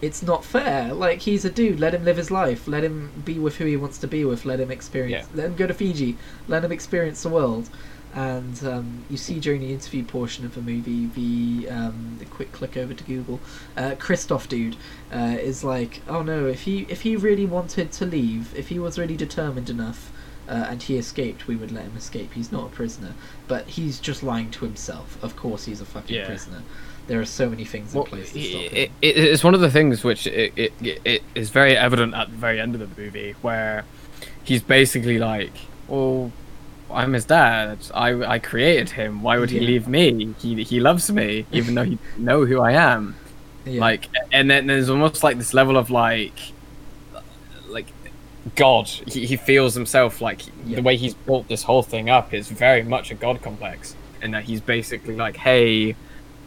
it's not fair. Like he's a dude. Let him live his life. Let him be with who he wants to be with. Let him experience. Let him go to Fiji. Let him experience the world. And um, you see during the interview portion of the movie, the, um, the quick click over to Google, uh, Christof dude uh, is like, oh no, if he if he really wanted to leave, if he was really determined enough, uh, and he escaped, we would let him escape. He's not a prisoner, but he's just lying to himself. Of course, he's a fucking Yeah. prisoner. There are so many things Well, place to it, stop it, it- it's one of the things which it, it, it, it is very evident at the very end of the movie where he's basically like, well, I'm his dad. I, I created him. Why would he Yeah. leave me? He, he loves me, even though he know who I am. Yeah. Like, and then there's almost like this level of like, like, God. He, he feels himself like Yeah. the way he's built this whole thing up is very much a God complex, and that he's basically like, hey,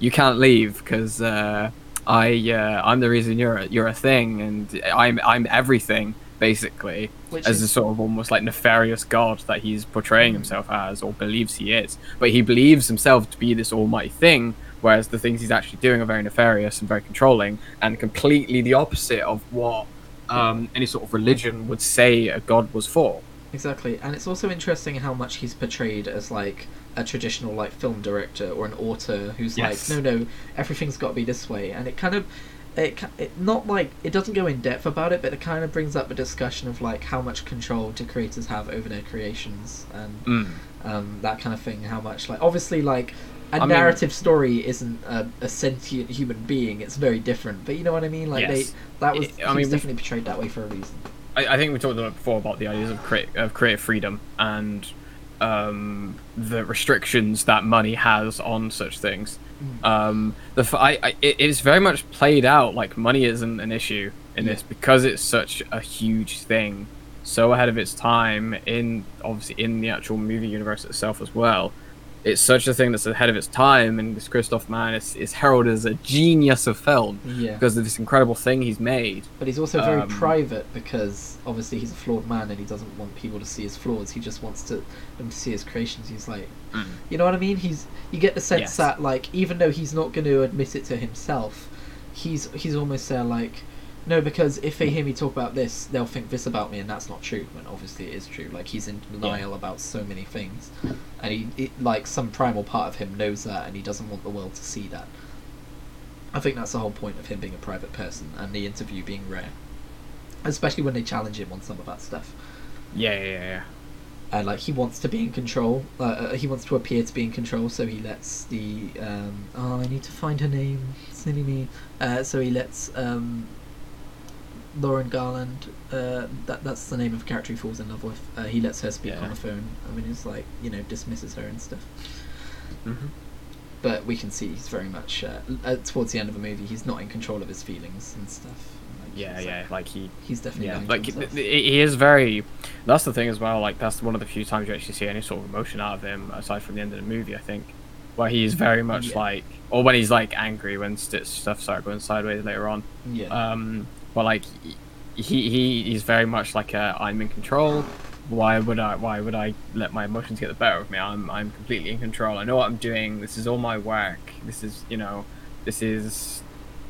you can't leave because uh, I uh, I'm the reason you're a, you're a thing, and I'm I'm everything basically Which as is- a sort of almost like nefarious god that he's portraying himself as or believes he is. But he believes himself to be this almighty thing, whereas the things he's actually doing are very nefarious and very controlling and completely the opposite of what um, any sort of religion would say a god was for. Exactly, and it's also interesting how much he's portrayed as like a traditional like film director or an author who's Yes. like, no, no, everything's got to be this way, and it kind of, it, it not like it doesn't go in depth about it, but it kind of brings up a discussion of like how much control do creators have over their creations and Mm. um, that kind of thing. How much like obviously like. A I mean- narrative story isn't a, a sentient human being; it's very different. But you know what I mean? Like Yes. they, that was, I- I mean, was definitely portrayed that way for a reason. I, I think we talked about before about the ideas of create of creative freedom and um, the restrictions that money has on such things. Mm. Um, the f- I, I, it is very much played out like money isn't an issue in Yeah. this because it's such a huge thing, so ahead of its time in obviously in the actual movie universe itself as well. It's such a thing that's ahead of its time, and this Christof Mann is, is heralded as a genius of film Yeah. because of this incredible thing he's made. But he's also very Um, private because obviously he's a flawed man and he doesn't want people to see his flaws. He just wants to them to see his creations. He's like, you know what I mean? He's you get the sense Yes. that like even though he's not going to admit it to himself, he's he's almost there like, no, because if they hear me talk about this, they'll think this about me, and that's not true. When obviously it is true. Like he's in denial about so many things, and he like some primal part of him knows that, and he doesn't want the world to see that. I think that's the whole point of him being a private person and the interview being rare, especially when they challenge him on some of that stuff. Yeah, yeah, yeah. And like he wants to be in control, uh, uh, he wants to appear to be in control, so he lets the um, oh I need to find her name, silly me. Uh, so he lets um, Lauren Garland, uh, that that's the name of the character he falls in love with. Uh, he lets her speak Yeah. on the phone. I mean, it's like you know dismisses her and stuff. hmm But we can see he's very much uh, uh, towards the end of the movie. He's not in control of his feelings and stuff. Like, Yeah, he's, yeah. Like, Like he, he's definitely yeah, like he, he is very. That's the thing as well. Like that's one of the few times you actually see any sort of emotion out of him, aside from the end of the movie. I think, where he's very much Yeah. like, or when he's like angry when st- stuff started going sideways later on. yeah. Um, but like he he he's very much like I'm in control. Why would I why would I let my emotions get the better of me? I'm I'm completely in control. I know what I'm doing. This is all my work. This is you know, this is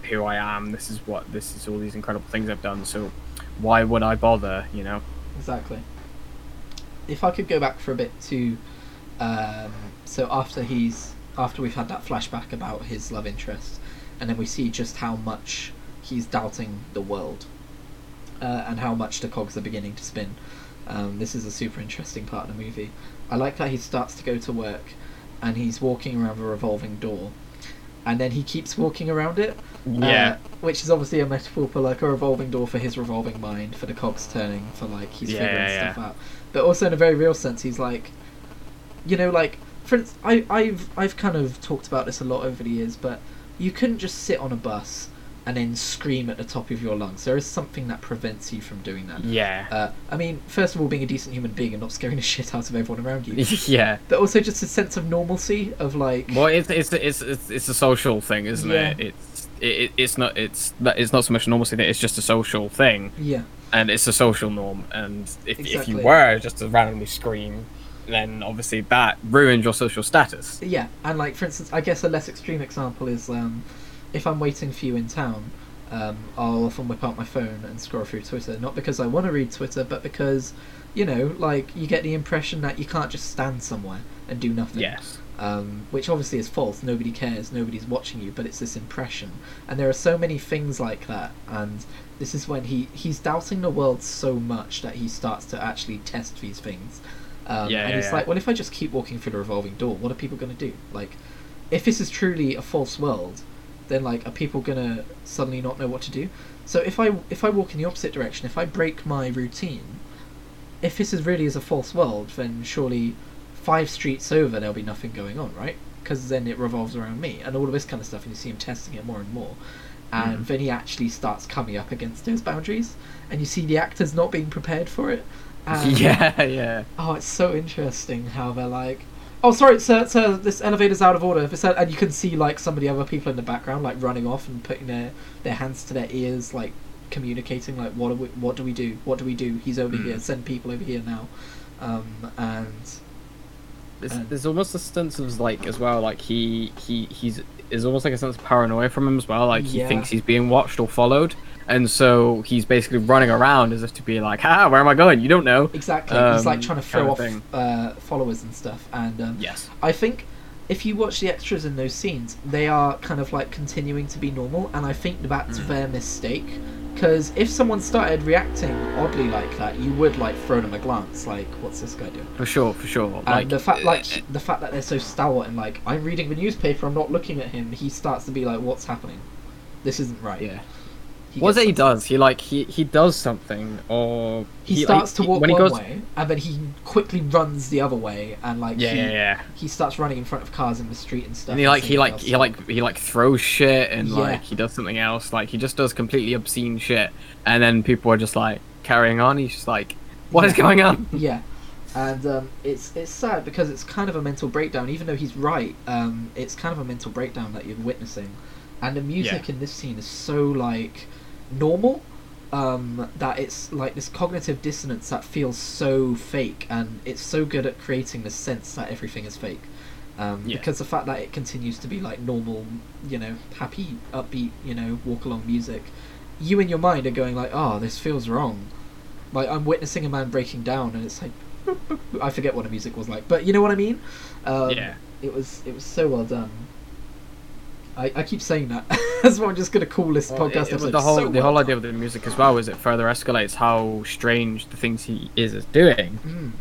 who I am. This is what this is all these incredible things I've done. So why would I bother? You know. Exactly. if I could go back for a bit to, um, so after he's after we've had that flashback about his love interest, and then we see just how much he's doubting the world, uh, and how much the cogs are beginning to spin. Um, this is a super interesting part of the movie. I like that he starts to go to work, and he's walking around a revolving door, and then he keeps walking around it. Yeah. Uh, which is obviously a metaphor for like a revolving door for his revolving mind, for the cogs turning, for like he's Yeah, figuring yeah, stuff out. But also in a very real sense, he's like, you know, like for instance, I I've I've kind of talked about this a lot over the years, but you couldn't just sit on a bus and then scream at the top of your lungs. There is something that prevents you from doing that. yeah. Uh, I mean, first of all, being a decent human being and not scaring the shit out of everyone around you, yeah. but also just a sense of normalcy of like. Well, it's it's it's it's, it's a social thing, isn't Yeah. it? It's it, it's not it's it's not so much a normalcy thing. It's just a social thing, Yeah, and it's a social norm. And if if you were just to randomly scream, then obviously that ruins your social status. Yeah, and like for instance, I guess a less extreme example is um, if I'm waiting for you in town, um, I'll often whip out my phone and scroll through Twitter. Not because I want to read Twitter, but because, you know, like you get the impression that you can't just stand somewhere and do nothing. Yes. Um, which obviously is false. Nobody cares. Nobody's watching you, but it's this impression. And there are so many things like that. And this is when he he's doubting the world so much that he starts to actually test these things. Um, Yeah, and yeah, he's yeah. like, well, if I just keep walking through the revolving door, what are people going to do? Like, if this is truly a false world, then like, are people going to suddenly not know what to do? So if I if I walk in the opposite direction, if I break my routine, if this is really is a false world, then surely five streets over there'll be nothing going on, right? Because then it revolves around me and all of this kind of stuff, and you see him testing it more and more. And Mhm. then he actually starts coming up against those boundaries, and you see the actors not being prepared for it. And, yeah, yeah. Oh, it's so interesting how they're like, oh, sorry, sir, sir, this elevator's out of order. This ele-" And you can see like some of the other people in the background like running off and putting their their hands to their ears, like communicating, like, what do we, what do we do? What do we do? He's over Mm. here. Send people over here now. Um, and There's, And- there's almost a sense of like as well, like he he he's there's almost like a sense of paranoia from him as well. Like he Yeah. thinks he's being watched or followed, and so he's basically running around as if to be like, "Ha, where am I going? You don't know." exactly, he's like Um, trying to kind throw of off uh, followers and stuff. And um, Yes. I think if you watch the extras in those scenes, they are kind of like continuing to be normal, and I think that's Mm. their mistake. Because if someone started reacting oddly like that, you would like throw them a glance, like, "What's this guy doing?" For sure, for sure. And Like the fact, like, uh, the fact that they're so stalwart and like, I'm reading the newspaper, I'm not looking at him. He starts to be like, "What's happening? This isn't right." yeah. He What is it he does? He like he he does something or He, like, starts to walk he one goes. way, and then he quickly runs the other way, and like Yeah, he, yeah, yeah. he starts running in front of cars in the street and stuff. And he like he like else. he like he like throws shit and Yeah. like he does something else. Like he just does completely obscene shit, and then people are just like carrying on. He's just like, "What is Yeah. going on?" yeah, and um, it's it's sad because it's kind of a mental breakdown. Even though he's right, um, it's kind of a mental breakdown that you're witnessing, and the music in this scene is so like normal um, that it's like this cognitive dissonance that feels so fake, and it's so good at creating the sense that everything is fake. Um, Yeah. Because the fact that it continues to be like normal, you know, happy, upbeat, you know, walk along music, you in your mind are going like, "Oh, this feels wrong." Like I'm witnessing a man breaking down, and it's like, I forget what the music was like, but you know what I mean. Um, Yeah. It was it was so well done. I, I keep saying that. That's what I'm just gonna call this Well, podcast it- episode. the whole so the well whole idea of the music as well is it further escalates how strange the things he is is doing, Mm,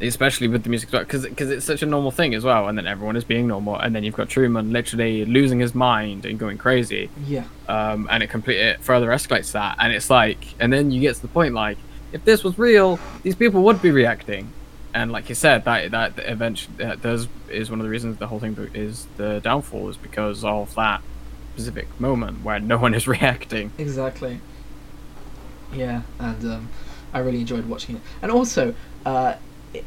especially with the music as well, because it's such a normal thing as well, and then everyone is being normal, and then you've got Truman literally losing his mind and going crazy, yeah. um, and it complete it further escalates that, and it's like, and then you get to the point like, if this was real, these people would be reacting, and like you said, that that eventually that does is one of the reasons the whole thing is the downfall is because of that specific moment where no one is reacting. Exactly. Yeah, and um, I really enjoyed watching it. And also, uh,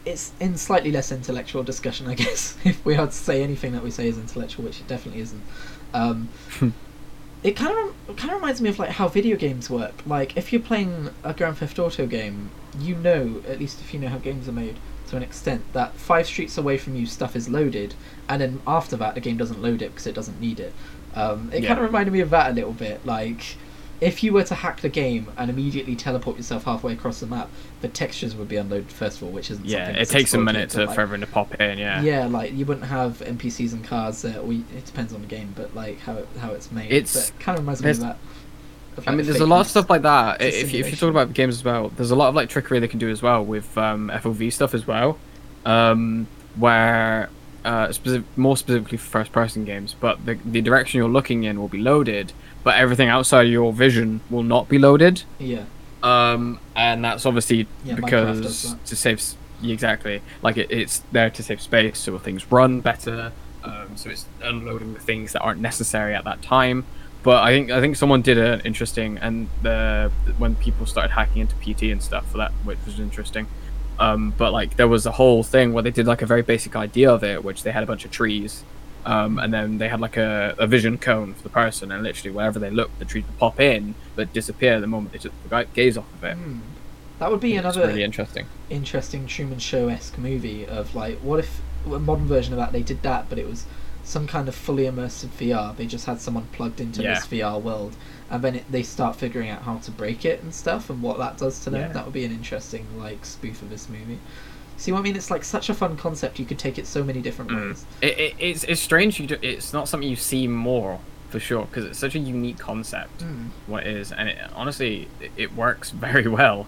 it's in slightly less intellectual discussion, I guess, if we are to say anything that we say is intellectual, which it definitely isn't. Um, it kind of kind of reminds me of like how video games work. Like if you're playing a Grand Theft Auto game, you know, at least if you know how games are made to an extent, that five streets away from you stuff is loaded, and then after that the game doesn't load it because it doesn't need it. Um, it Yeah. kind of reminded me of that a little bit, like if you were to hack the game and immediately teleport yourself halfway across the map, the textures would be unloaded first of all, which isn't Yeah, it takes a minute to like, for everyone to pop in. Yeah. yeah, like you wouldn't have NPCs and cars there. Or you, it depends on the game, but like how it, how it's made. It's- but it kind of reminds me of that. I mean, there's a lot of stuff like that. If, if you're simulation. talking about games as well, there's a lot of like trickery they can do as well with um, FOV stuff as well, um, where uh, specific, more specifically for first-person games, but the the direction you're looking in will be loaded, but everything outside of your vision will not be loaded. Yeah, Um, and that's obviously Yeah, because to save exactly like it, it's there to save space, so things run better. Um, so it's unloading the things that aren't necessary at that time. But I think I think someone did an interesting and the when people started hacking into PT and stuff for that, which was interesting. Um, but like there was a whole thing where they did like a very basic idea of it, which they had a bunch of trees, um, and then they had like a, a vision cone for the person, and literally wherever they looked, the trees would pop in but disappear the moment they took the gaze off of it. Hmm. that would be another really interesting. interesting Truman Show esque movie of like, what if a modern version of that they did that, but it was some kind of fully immersive VR. They just had someone plugged into Yeah. this VR world, and then it, they start figuring out how to break it and stuff, and what that does to them. Yeah. That would be an interesting like spoof of this movie. See what I mean? It's like such a fun concept. You could take it so many different Mm. ways. It, it, it's it's strange. You do, it's not something you see more for sure because it's such a unique concept. Mm. What it is, and it, honestly, it, it works very well.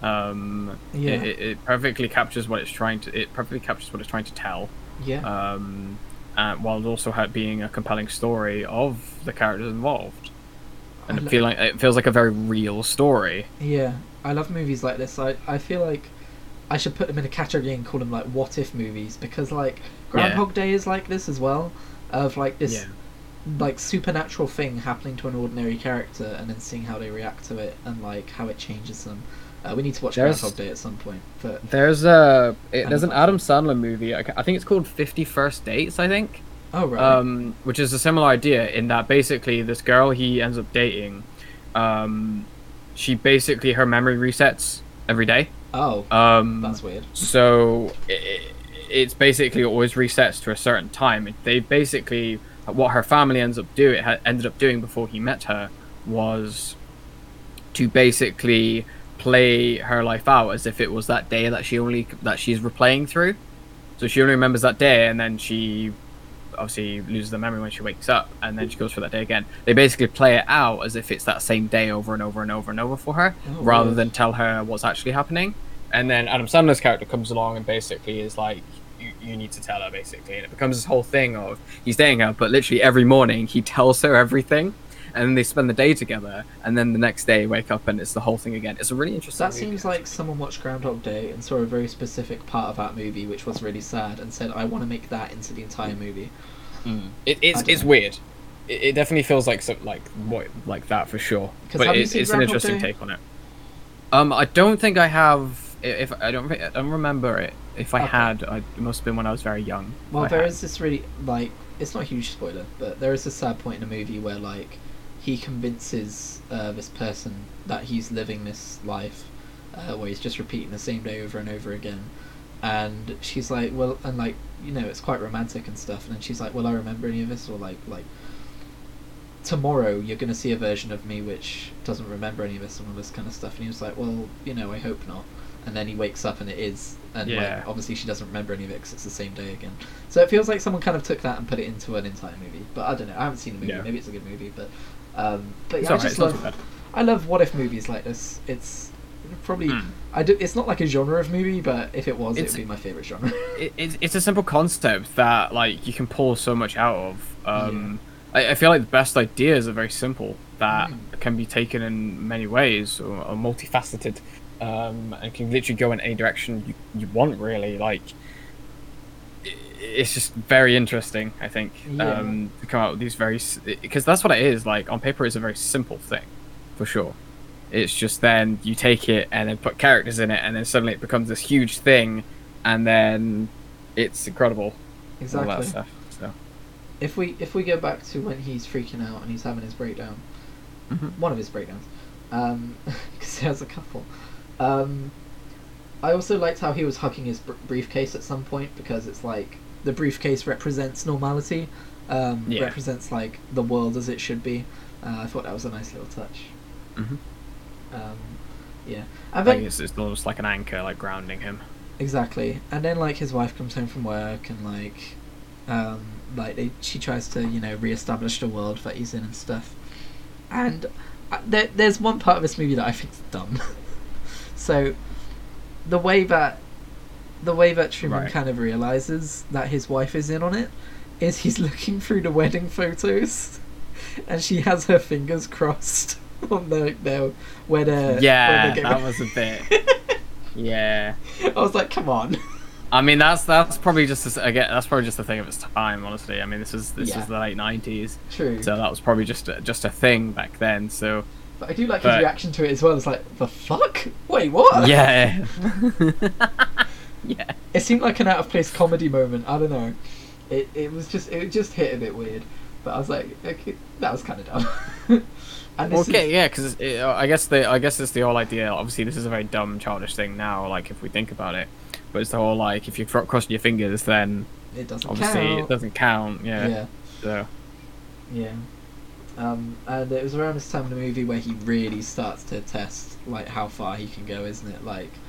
Um, Yeah. it, it, it perfectly captures what it's trying to. It perfectly captures what it's trying to tell. Yeah. Um, uh, while also being a compelling story of the characters involved, and I it feel like it feels like a very real story. Yeah, I love movies like this. I, I feel like I should put them in a category and call them like what if movies because like Groundhog Day is like this as well, of like this like supernatural thing happening to an ordinary character and then seeing how they react to it and like how it changes them. Uh, we need to watch There's- Groundhog Day at some point, but There's a it, there's an. Adam Sandler movie. I, I think it's called Fifty First Dates. I think. oh right, um, which is a similar idea in that basically this girl he ends up dating, um, she basically her memory resets every day. oh Um, that's weird. so i it's basically always resets to a certain time. They basically what her family ends up doing ended up doing before he met her was to basically play her life out as if it was that day that she only that she's replaying through. So she only remembers that day, and then she obviously loses the memory when she wakes up, and then she goes for that day again. They basically play it out as if it's that same day over and over and over and over for her, Oh, rather than tell her what's actually happening. And then Adam Sandler's character comes along and basically is like, you, you need to tell her basically, and it becomes this whole thing of he's dating her, but literally every morning he tells her everything, and then they spend the day together, and then the next day wake up and it's the whole thing again. It's a really interesting. That movie, seems like someone watched Groundhog Day and saw a very specific part of that movie, which was really sad, and said, "I want to make that into the entire movie." Mm. It, it's it's know. weird. It, it definitely feels like some, like what like that for sure. But have you it's, an interesting Day? take on it. Um, I don't think I have. i- If I don't, I don't remember it. If I Okay. had, I, it must have been when I was very young. Well, I there had. is this really like it's not a huge spoiler, but there is a sad point in the movie where like he convinces uh, this person that he's living this life uh, where he's just repeating the same day over and over again, and she's like, well, and like you know it's quite romantic and stuff, and then she's like, will I remember any of this or like like tomorrow you're gonna see a version of me which doesn't remember any of this and all this kind of stuff, and he was like, well, you know, I hope not. And then he wakes up and it is, and Yeah. like obviously she doesn't remember any of it because it's the same day again. So it feels like someone kind of took that and put it into an entire movie. But I don't know. I haven't seen the movie. Yeah. Maybe it's a good movie, but um, but yeah, I alright, just love. I love what if movies like this. It's probably Mm. I do. It's not like a genre of movie, but if it was, it would be my favorite genre. it, it's, it's a simple concept that like you can pull so much out of. Um, I, I feel like the best ideas are very simple that Mm. can be taken in many ways or, or multifaceted, um, and can literally go in any direction you, you want. Really, like it's just very interesting. I think Yeah. um, to come out with these very because that's what it is. Like on paper, it's a very simple thing, for sure. It's just then you take it and then put characters in it, and then suddenly it becomes this huge thing, and then it's incredible. All that exactly. stuff. So. If we if we go back to when he's freaking out and he's having his breakdown, Mhm. one of his breakdowns, because he has a couple. Um, I also liked how he was hugging his br- briefcase at some point because it's like the briefcase represents normality, um, Yeah. represents like the world as it should be. Uh, I thought that was a nice little touch. Mhm. Um, yeah, and Like then it's, it's almost like an anchor, like grounding him. exactly, and then like his wife comes home from work and like, um, like they, she tries to you know reestablish the world that he's in and stuff, and uh, there, there's one part of this movie that I think's dumb. so, the way that the way that Truman Right. kind of realizes that his wife is in on it is he's looking through the wedding photos, and she has her fingers crossed on the their where they're yeah, where that was a bit. yeah. I was like, come on. I mean, that's that's probably just a, again. That's probably just a thing of its time. Honestly, I mean, this is this Yeah. is the late '90s, True. so that was probably just a, just a thing back then. So But I do like his reaction to it as well. It's like, the fuck? Wait, what? yeah, yeah. It seemed like an out of place comedy moment. I don't know. It it was just it just hit a bit weird. But I was like, okay, that was kind of dumb. and this Okay, is, yeah, because I guess the I guess it's the whole idea. Obviously, this is a very dumb, childish thing now. Like if we think about it, but it's the whole like if you're cro- crossing your fingers, then it doesn't obviously count. it doesn't count. Yeah. yeah. So Yeah. Um, and it was around this time in the movie where he really starts to test like how far he can go, isn't it? Like,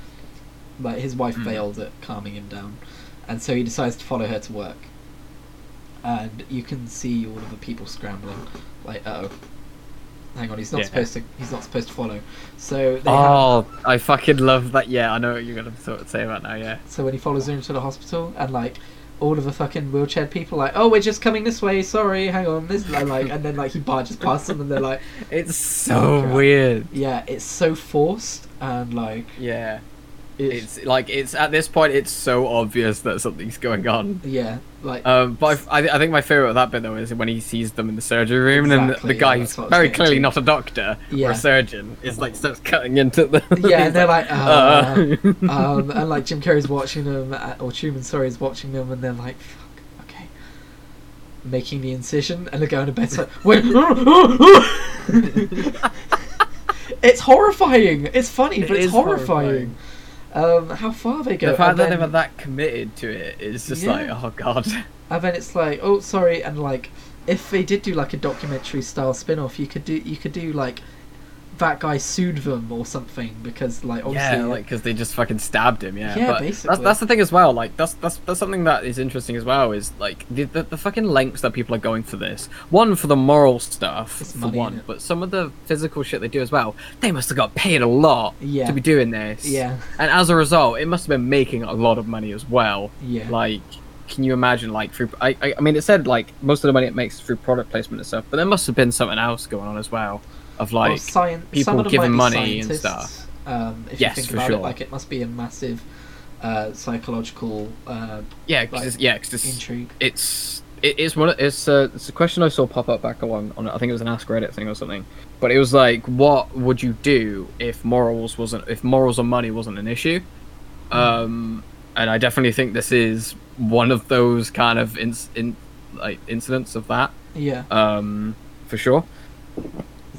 like his wife Mm. failed at calming him down, and so he decides to follow her to work. And you can see all of the people scrambling, like, oh, hang on, he's not Yeah. supposed to. He's not supposed to follow. So they have, Oh, I fucking love that. Yeah, I know what you're gonna sort of say about now. Yeah. so when he follows her into the hospital, and like all of the fucking wheelchair people, like, oh, we're just coming this way. Sorry, hang on. This and, like, and then like he barges past them, and they're like. It's so Oh, weird. yeah, it's so forced and like Yeah. It's, It's like it's at this point it's so obvious that something's going on. yeah, like Um, but I, I think my favorite of that bit though is when he sees them in the surgery room and then the, the guy yeah, who's that's what I was very clearly to. not a doctor or a surgeon is like starts cutting into the yeah, and they're like, uh, uh. um, and like Jim Carrey's watching them, uh, or Truman, sorry, is watching them, and they're like, fuck, okay, making the incision, and they're going to bed. Like, wait, it's horrifying. It's funny, but It it's is horrifying. Um, how far they go? the fact that they were that committed to it is just Yeah. like oh god. And then it's like, oh, sorry, and like, if they did do like a documentary style spin off, you could do you could do like that guy sued them or something because like obviously Yeah, like because they just fucking stabbed him. Yeah, Yeah, but basically. that's that's the thing as well. Like that's that's that's something that is interesting as well. Is like the the, the fucking lengths that people are going for this. One for the moral stuff It's for money, one, but some of the physical shit they do as well. They must have got paid a lot Yeah. to be doing this. Yeah. and as a result, it must have been making a lot of money as well. Yeah. Like. Can you imagine, like, through? I, I, I mean, it said like most of the money it makes through product placement and stuff, but there must have been something else going on as well, of like, scien- people some of them giving money and stuff. Um, if Yes, you think for about sure. it, like it must be a massive uh, psychological uh, yeah, because like, it's, yeah, 'cause it's, intrigue. it's it is one. of- It's a it's a question I saw pop up back on on I think it was an Ask Reddit thing or something. But it was like, what would you do if morals wasn't if morals or money wasn't an issue? Um, and I definitely think this is one of those kind of in, in like incidents of that. Yeah, Um, for sure.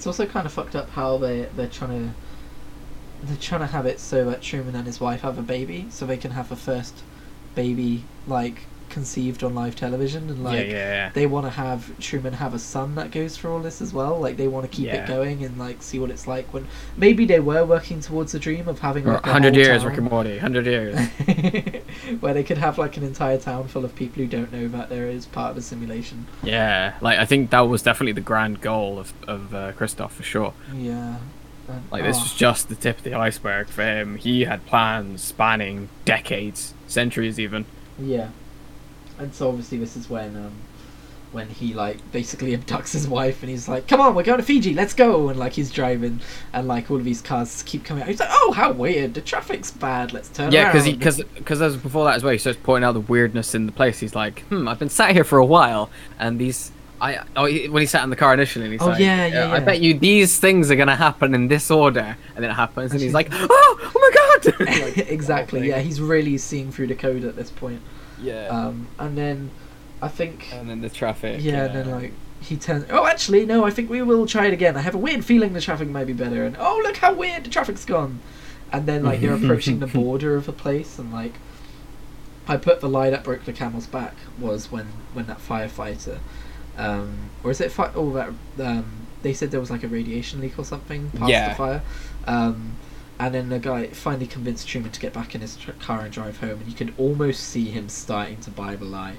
It's also kind of fucked up how they they're trying to they're trying to have it so that Truman and his wife have a baby, so they can have a first baby like conceived on live television, and like yeah, yeah, they want to have Truman have a son that goes through all this as well. Like they want to keep Yeah. it going and like see what it's like when maybe they were working towards a dream of having like a Hundred years, town Rick and Morty. Hundred years. where they could have like an entire town full of people who don't know that there is part of a simulation. yeah, like I think that was definitely the grand goal of of uh, Christof for sure. Yeah. And- Like this oh, was just the tip of the iceberg for him. He had plans spanning decades, centuries even. Yeah. And so obviously this is when um when he like basically abducts his wife and he's like, Come on, we're going to Fiji, let's go and like he's driving and like all of these cars keep coming out. He's like, Oh how weird, the traffic's bad, let's turn Yeah, because because because as before that as well, he starts pointing out the weirdness in the place. He's like, hmm, I've been sat here for a while, and these. I oh, he, when he sat in the car initially, and he's Oh, like, yeah, yeah, I bet you these things are gonna happen in this order, and then it happens, and he's like, oh, oh my god, Like, exactly, yeah, he's really seeing through the code at this point. Yeah, Um and then I think and then the traffic, Yeah, and then like he turns. Oh, actually, no. I think we will try it again. I have a weird feeling the traffic might be better. And oh, look how weird the traffic's gone. And then like you're approaching the border of a place, and like I put the lie that broke the camel's back was when when that firefighter, um, or is it fi- oh that um they said there was like a radiation leak or something past Yeah. the fire. Um, and then the guy finally convinced Truman to get back in his tr- car and drive home, and you can almost see him starting to buy the lie.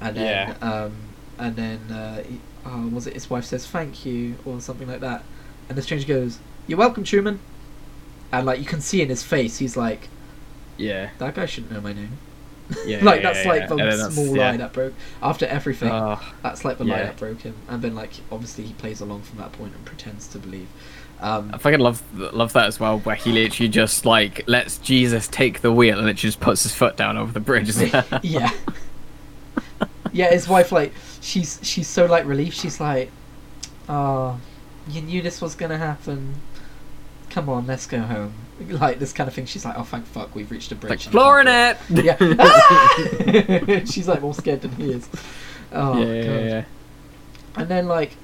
And then, um, and then, uh, he, oh, was it his wife says thank you or something like that, and the stranger goes, "You're welcome, Truman." And like you can see in his face, he's like, Yeah. "That guy shouldn't know my name." Yeah. like yeah, that's yeah, like yeah. the small yeah. lie that broke after everything. Oh, That's like the lie that broke him, and then like obviously he plays along from that point and pretends to believe. Um, I fucking love love that as well, where he literally just like lets Jesus take the wheel and literally just puts his foot down over the bridge. yeah, yeah. His wife like she's she's so like relieved. She's like, "Oh, you knew this was gonna happen. Come on, let's go home." Like this kind of thing. She's like, "Oh, thank fuck, we've reached a bridge." like and it. it." Yeah. she's like more scared than he is. Oh yeah, yeah, yeah. And then like,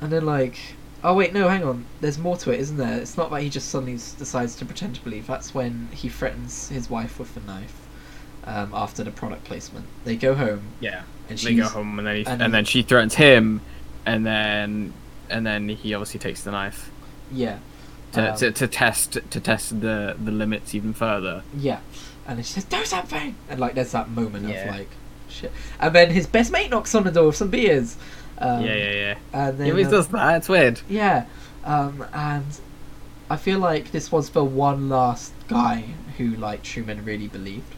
and then like, oh wait, no, hang on. There's more to it, isn't there? It's not that he just suddenly decides to pretend to believe. That's when he threatens his wife with a knife. Um, after the product placement, they go home Yeah. and They go home and then he, and and, then she threatens him, and then and then he obviously takes the knife yeah, to, Um, to, to test to test the the limits even further. yeah, and then she says, "Do something," and like there's that moment Yeah. of like, shit, and then his best mate knocks on the door with some beers. Um, yeah, yeah, yeah. And then He always um, does that. It's weird. Yeah, um, and I feel like this was the one last guy who like Truman really believed,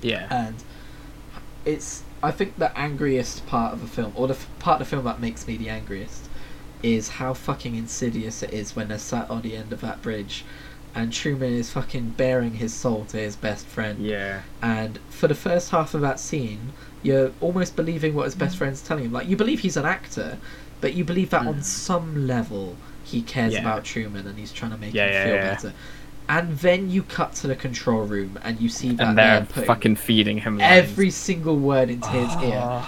Yeah. and it's I think the angriest part of the film, or the f- part of the film that makes me the angriest, is how fucking insidious it is when they're sat on the end of that bridge, and Truman is fucking bearing his soul to his best friend, yeah. and for the first half of that scene, you're almost believing what his Mm. best friend's telling him. Like you believe he's an actor, but you believe that on Mm. some level he cares Yeah. about Truman and he's trying to make Yeah, him yeah, feel yeah. better. And then you cut to the control room and you see that And they're they're fucking feeding him lines. every single word into his ear.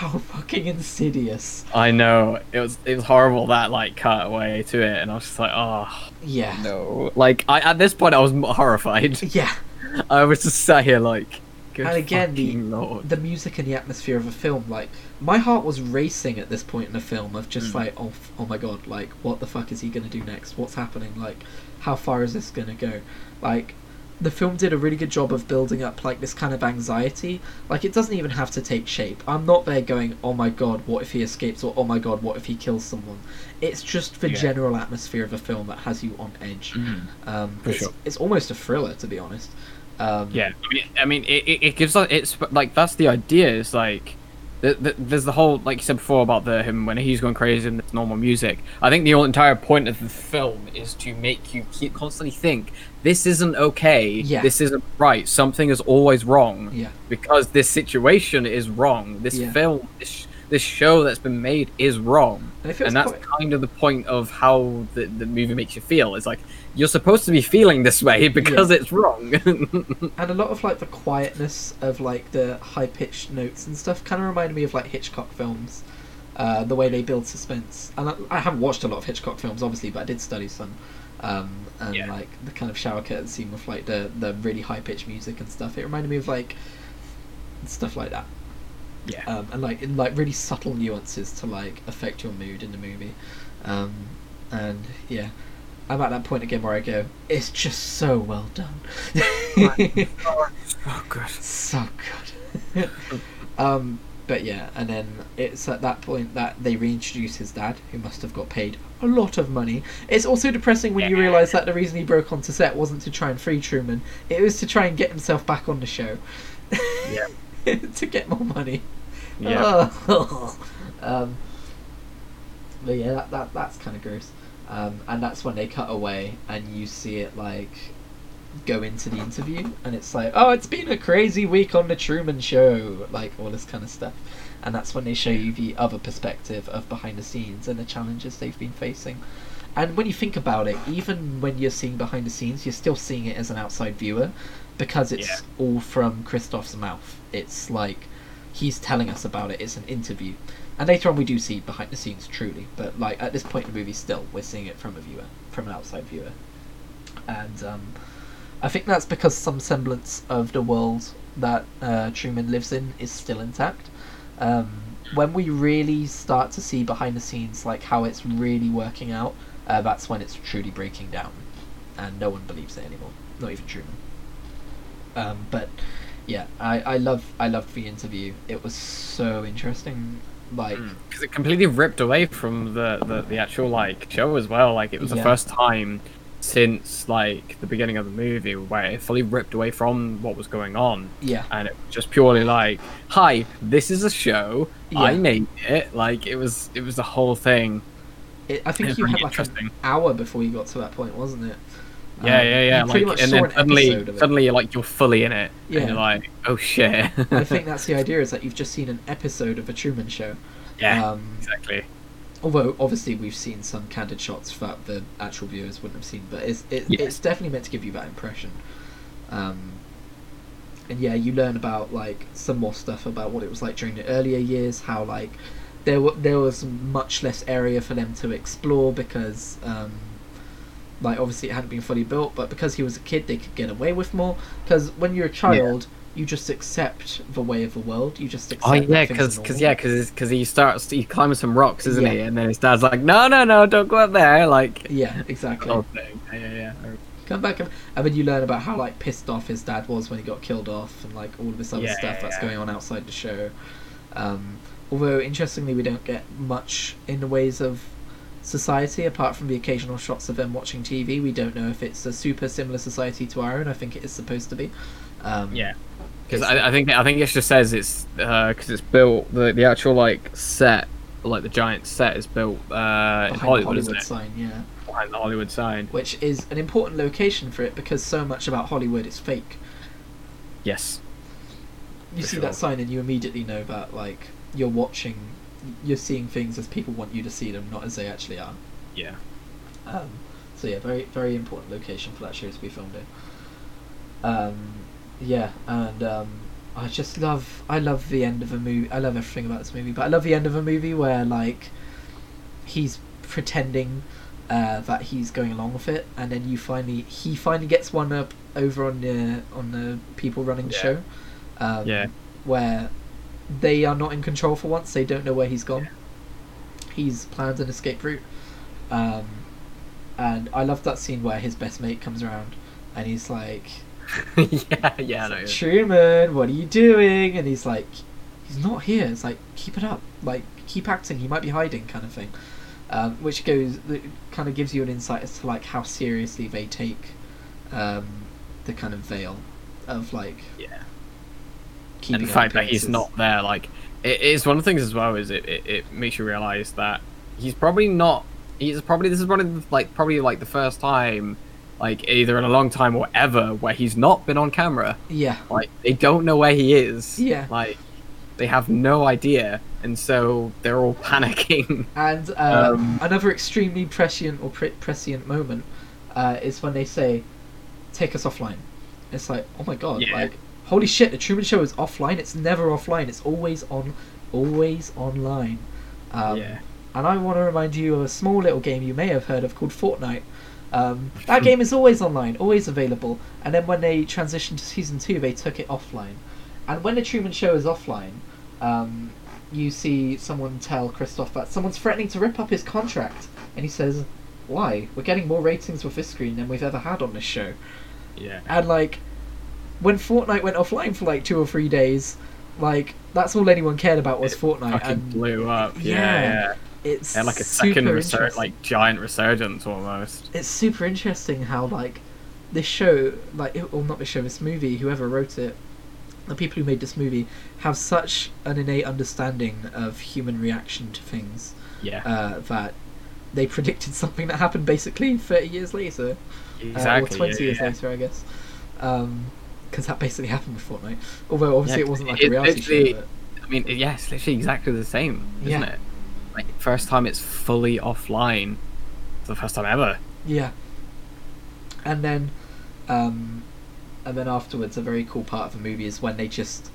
Oh, How fucking insidious! I know it was it was horrible that like cut away to it, and I was just like, oh Yeah, no. Like I at this point I was horrified. yeah. I was just sat here like, good And again, the- lord. the music and the atmosphere of a film like my heart was racing at this point in the film of just Mm. like oh, oh my god like what the fuck is he going to do next what's happening like how far is this going to go like the film did a really good job of building up like this kind of anxiety. Like it doesn't even have to take shape. I'm not there going oh my god what if he escapes? or oh my god what if he kills someone? It's just the Yeah. general atmosphere of a film that has you on edge. Um, For it's, sure. it's almost a thriller to be honest. Um, Yeah, I mean, I mean, it, it, it gives us it's like that's the idea. It's like the, the, there's the whole like you said before about the him when he's going crazy and it's normal music. I think the whole entire point of the film is to make you keep constantly think this isn't okay. Yeah. This isn't right. Something is always wrong. yeah Because this situation is wrong. This Yeah. film, this this show that's been made is wrong. and, and that's quite- kind of the point of how the, the movie makes you feel. It's like you're supposed to be feeling this way because it's wrong. and a lot of like the quietness of like the high pitched notes and stuff kind of reminded me of like Hitchcock films, uh, the way they build suspense. And I, I haven't watched a lot of Hitchcock films, obviously, but I did study some. Um, and Yeah. like the kind of shower curtain scene with like the the really high pitched music and stuff. It reminded me of like stuff like that. Yeah. Um, and like in like really subtle nuances to like affect your mood in the movie. Um, and yeah. I'm at that point again where I go, it's just so well done. Oh, good. so good. um, but yeah, and then it's at that point that they reintroduce his dad, who must have got paid a lot of money. It's also depressing when you realise that the reason he broke onto set wasn't to try and free Truman; it was to try and get himself back on the show. Yeah. to get more money. Yeah. um, but yeah, that, that that's kind of gross. Um, and that's when they cut away, and you see it like go into the interview, and it's like, oh, it's been a crazy week on the Truman Show, like all this kind of stuff. And that's when they show you the other perspective of behind the scenes and the challenges they've been facing. And when you think about it, even when you're seeing behind the scenes, you're still seeing it as an outside viewer because it's Yeah. all from Christof's mouth. It's like he's telling us about it. It's an interview, and later on we do see behind the scenes truly. But like at this point in the movie, still we're seeing it from a viewer, from an outside viewer, and um, I think that's because some semblance of the world that uh, Truman lives in is still intact. Um, when we really start to see behind the scenes like how it's really working out, uh, that's when it's truly breaking down, and no one believes it anymore. Not even Truman. Um, but yeah, I, I love I loved the interview. It was so interesting. Like mm. because it completely ripped away from the, the the actual like show as well. Like it was Yeah. the first time since like the beginning of the movie where it fully ripped away from what was going on. yeah, and it was just purely like, "Hi, this is a show. I made it." Like it was, it was the whole thing. it, I think you had like an hour before you got to that point, wasn't it? Yeah, Um, yeah, yeah. Like, and then suddenly, episode of it. suddenly, like you're fully in it, Yeah. and you're like, "Oh shit!" I think that's the idea is that you've just seen an episode of a Truman Show. yeah, Um, exactly. although obviously we've seen some candid shots that the actual viewers wouldn't have seen, but it's it, Yeah. it's definitely meant to give you that impression. Um, and yeah, you learn about like some more stuff about what it was like during the earlier years, how like there wa there was much less area for them to explore because um, like obviously it hadn't been fully built, but because he was a kid, they could get away with more. Because when you're a child, you just accept the way of the world. You just accept. Oh yeah, because because yeah, because because he starts he climbs some rocks, isn't he? And then his dad's like, "No, no, no, don't go up there!" Like yeah, exactly. thing. Yeah, yeah, yeah. Come back and, then you learn about how like pissed off his dad was when he got killed off and like all of this other Yeah, stuff that's yeah. going on outside the show. Um, although interestingly, we don't get much in the ways of society apart from the occasional shots of them watching TV. We don't know if it's a super similar society to our own. I think it is supposed to be. Um, Yeah. Because I, I think I think it just says it's because it's built the the actual like set like the giant set is built uh, in Hollywood, Hollywood isn't it? sign, yeah, Behind the Hollywood sign. which is an important location for it because so much about Hollywood is fake. Yes. you see sure. that sign and you immediately know that like you're watching you're seeing things as people want you to see them not as they actually are Yeah. um, so yeah very very important location for that show to be filmed in um, yeah and um, I just love I love the end of a movie I love everything about this movie but I love the end of a movie where like he's pretending uh, that he's going along with it and then you finally he finally gets one up over on the on the people running the Yeah. show um, Yeah. where they are not in control for once. They don't know where he's gone. He's planned an escape route, um, and I love that scene where his best mate comes around and he's like, yeah. Yeah. Know. "Truman, what are you doing?" And he's like, "He's not here." It's like, keep it up, like keep acting. He might be hiding, kind of thing. Um, which goes, kind of gives you an insight as to like how seriously they take um, the kind of veil of like Yeah. And the fact that he's not there, like, it is one of the things as well. Is it, it, it makes you realize that he's probably not. He's probably this is one of the, like probably like the first time, like either in a long time or ever, where he's not been on camera. Yeah, Like they don't know where he is. Yeah. Like they have no idea, and so they're all panicking. And uh, Um, another extremely prescient or pre- prescient moment uh, is when they say, "Take us offline." It's like, oh my god, Yeah. like holy shit! The Truman Show is offline. It's never offline. It's always on, always online. Um, yeah. And I want to remind you of a small little game you may have heard of called Fortnite. Um, that game is always online, always available. And then when they transitioned to season two, they took it offline. And when the Truman Show is offline, um, you see someone tell Christof that someone's threatening to rip up his contract, and he says, "Why? We're getting more ratings with this screen than we've ever had on this show." Yeah. And like, when Fortnite went offline for like two or three days, like that's all anyone cared about was It Fortnite, Fucking and blew up. Yeah. yeah, yeah. it's had like a second resur- like giant resurgence almost. it's super interesting how like this show like it- or not this show this movie whoever wrote it the people who made this movie have such an innate understanding of human reaction to things Yeah. uh, that they predicted something that happened basically 30 years later exactly. uh, or 20 yeah, years yeah. later i guess because that basically happened with Fortnite. Although obviously Yeah, it wasn't like a reality show. But I mean, yeah, literally exactly the same, isn't Yeah. it? Like first time it's fully offline. For the first time ever. Yeah. And then, um, and then afterwards, a very cool part of the movie is when they just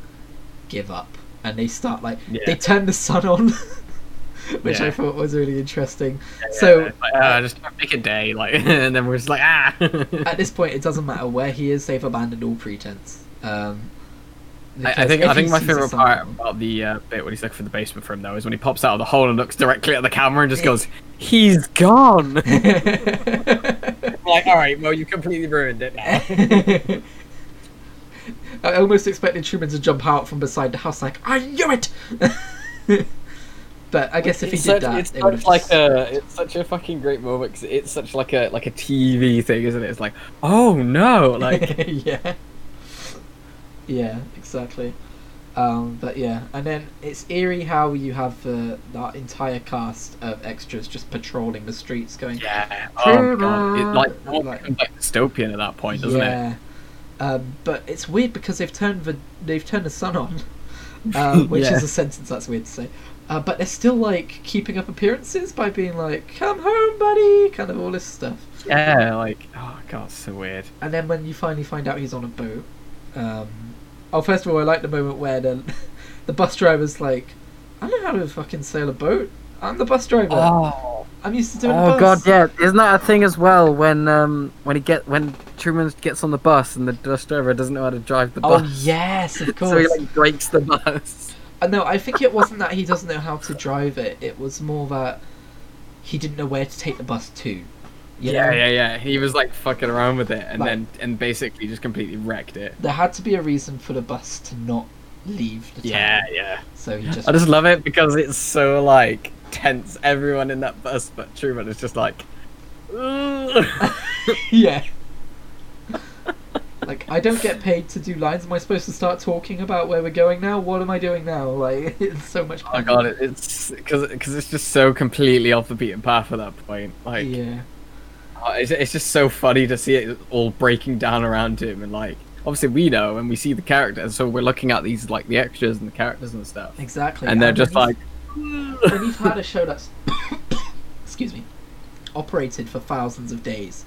give up and they start like they turn the sun on, which I thought was really interesting. Yeah, So- like, uh, just make a day, like, and then we're just like, ah. At this point, it doesn't matter where he is; they've abandoned all pretense. Um, I, I think I think my favorite part about the uh, bit when he's looking for the basement for him though is when he pops out of the hole and looks directly at the camera and just goes, "He's gone." like, all right, well, you completely ruined it now. I almost expected Truman to jump out from beside the house like, I knew it! But I guess if he it's did such, that, it's it would such like just... a it's such a fucking great moment because it's such like a like a TV thing, isn't it? It's like, oh no, like yeah. Yeah, exactly. Um, but yeah, and then it's eerie how you have uh, that entire cast of extras just patrolling the streets, going, yeah, oh god, it like Like- almost becomes like dystopian at that point, doesn't it? yeah. Um, but it's weird because they've turned the they've turned the sun on, um, which Yeah. is a sentence that's weird to say. Uh, but they're still like keeping up appearances by being like, "Come home, buddy," kind of all this stuff. Yeah, like oh god, so weird. And then when you finally find out he's on a boat, um, oh, first of all, I like the moment where the the bus driver's like, "I don't know how to fucking sail a boat. I'm the bus driver. Oh, I'm used to doing Oh god, bus." yeah. Isn't that a thing as well when um when he get when Truman gets on the bus and the bus driver doesn't know how to drive the bus. Oh yes, of course. so he like breaks the bus. Uh, no, I think it wasn't that he doesn't know how to drive it. It was more that he didn't know where to take the bus to. yeah, know? yeah, yeah. He was like fucking around with it, and Like- then and basically just completely wrecked it. There had to be a reason for the bus to not leave the town. Yeah, yeah. So he just. I just love it because it's so like tense. Everyone in that bus, but Truman is just like. Yeah. Like I don't get paid to do lines. Am I supposed to start talking about where we're going now? What am I doing now? Like it's so much. Oh my god, it, it's because because it's just so completely off the beaten path at that point. Like, yeah. oh, it's, it's just so funny to see it all breaking down around him, and like obviously we know and we see the characters, so we're looking at these like the extras and the characters and stuff, Exactly. and they're when just like. when you've had a show that's excuse me operated for thousands of days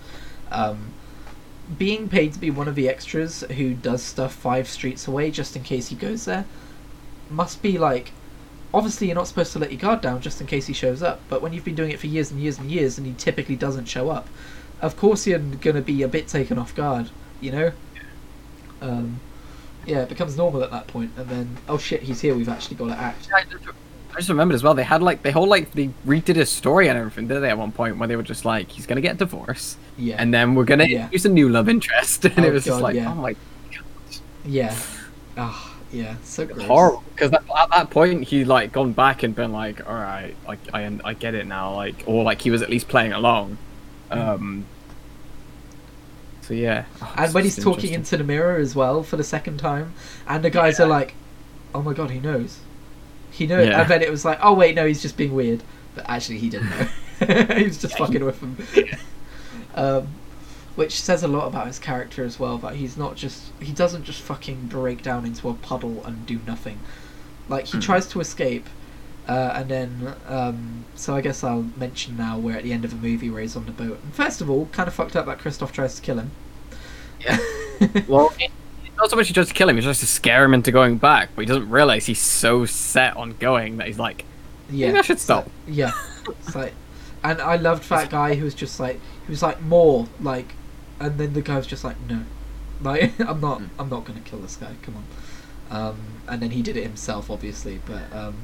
um, being paid to be one of the extras who does stuff five streets away just in case he goes there must be like obviously you're not supposed to let your guard down just in case he shows up but when you've been doing it for years and years and years and he typically doesn't show up of course you're going to be a bit taken off guard you know? Um, yeah it becomes normal at that point and then oh shit he's here we've actually got to act I just- remembered as well. They had like they whole like they redid his story and everything, did they? At one point, where they were just like, he's gonna get a divorce, yeah and then we're gonna Yeah. introduce a new love interest, and Oh, it was God, just like, yeah. oh my Yeah. Ah, yeah. So gross. horrible because at that point he like gone back and been like all right like I, I get it now like or like he was at least playing along um so yeah Oh, And when he's talking into the mirror as well for the second time, and the guys are like, "Oh my god, he knows, he knows." Yeah. And then it was like, "Oh wait, no, he's just being weird," but actually he didn't know. he was just fucking with them. um, which says a lot about his character as well. That he's not just he doesn't just fucking break down into a puddle and do nothing. Like he Hmm. tries to escape. Uh, and then, um, so I guess I'll mention now we're at the end of a movie where he's on the boat. And first of all, kind of fucked up that Christof tries to kill him. Yeah. well it- not so much he tries to kill him he tries to scare him into going back but he doesn't realize he's so set on going that he's like Yeah, Maybe I should stop. like- yeah, it's like, and I loved that guy who was just like, he was like more like, and then the guy was just like, no, like I'm not, Hmm. I'm not gonna kill this guy. Come on, um, and then he did it himself, obviously. But um,